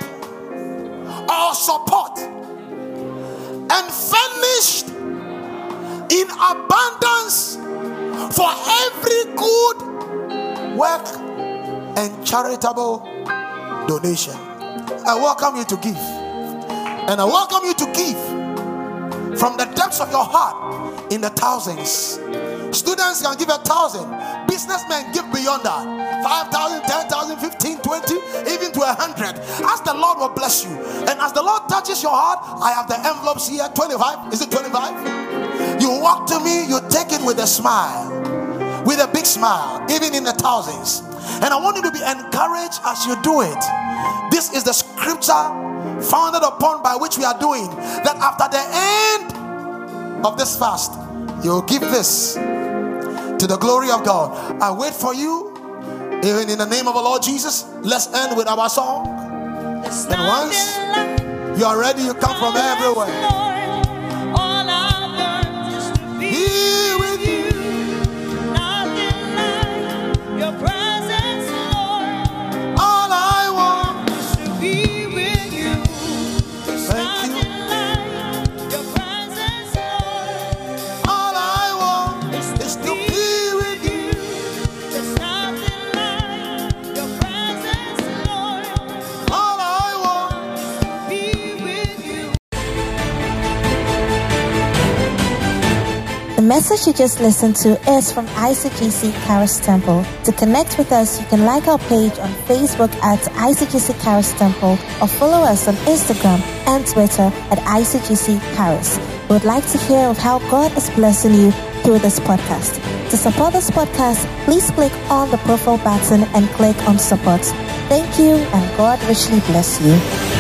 or support and furnished in abundance for every good work and charitable donation. I welcome you to give. And I welcome you to give from the depths of your heart in the thousands. Students can give a thousand, businessmen give beyond that 5,000, 10,000, 15, 20, even to a hundred. As the Lord will bless you. And as the Lord touches your heart, I have the envelopes here 25. Is it 25? You walk to me, you take it with a smile, with a big smile, even in the thousands. And I want you to be encouraged as you do it. This is the scripture founded upon by which we are doing that after the end of this fast, you'll give this to the glory of God. I wait for you, even in the name of the Lord Jesus. Let's end with our song. And once you are ready, you come from everywhere. Message you just listened to is from ICGC Charis Temple. To connect with us, you can like our page on Facebook at ICGC Charis Temple or follow us on Instagram and Twitter at ICGC Charis. We would like to hear of how God is blessing you through this podcast. To support this podcast, please click on the profile button and click on support. Thank you and God richly bless you.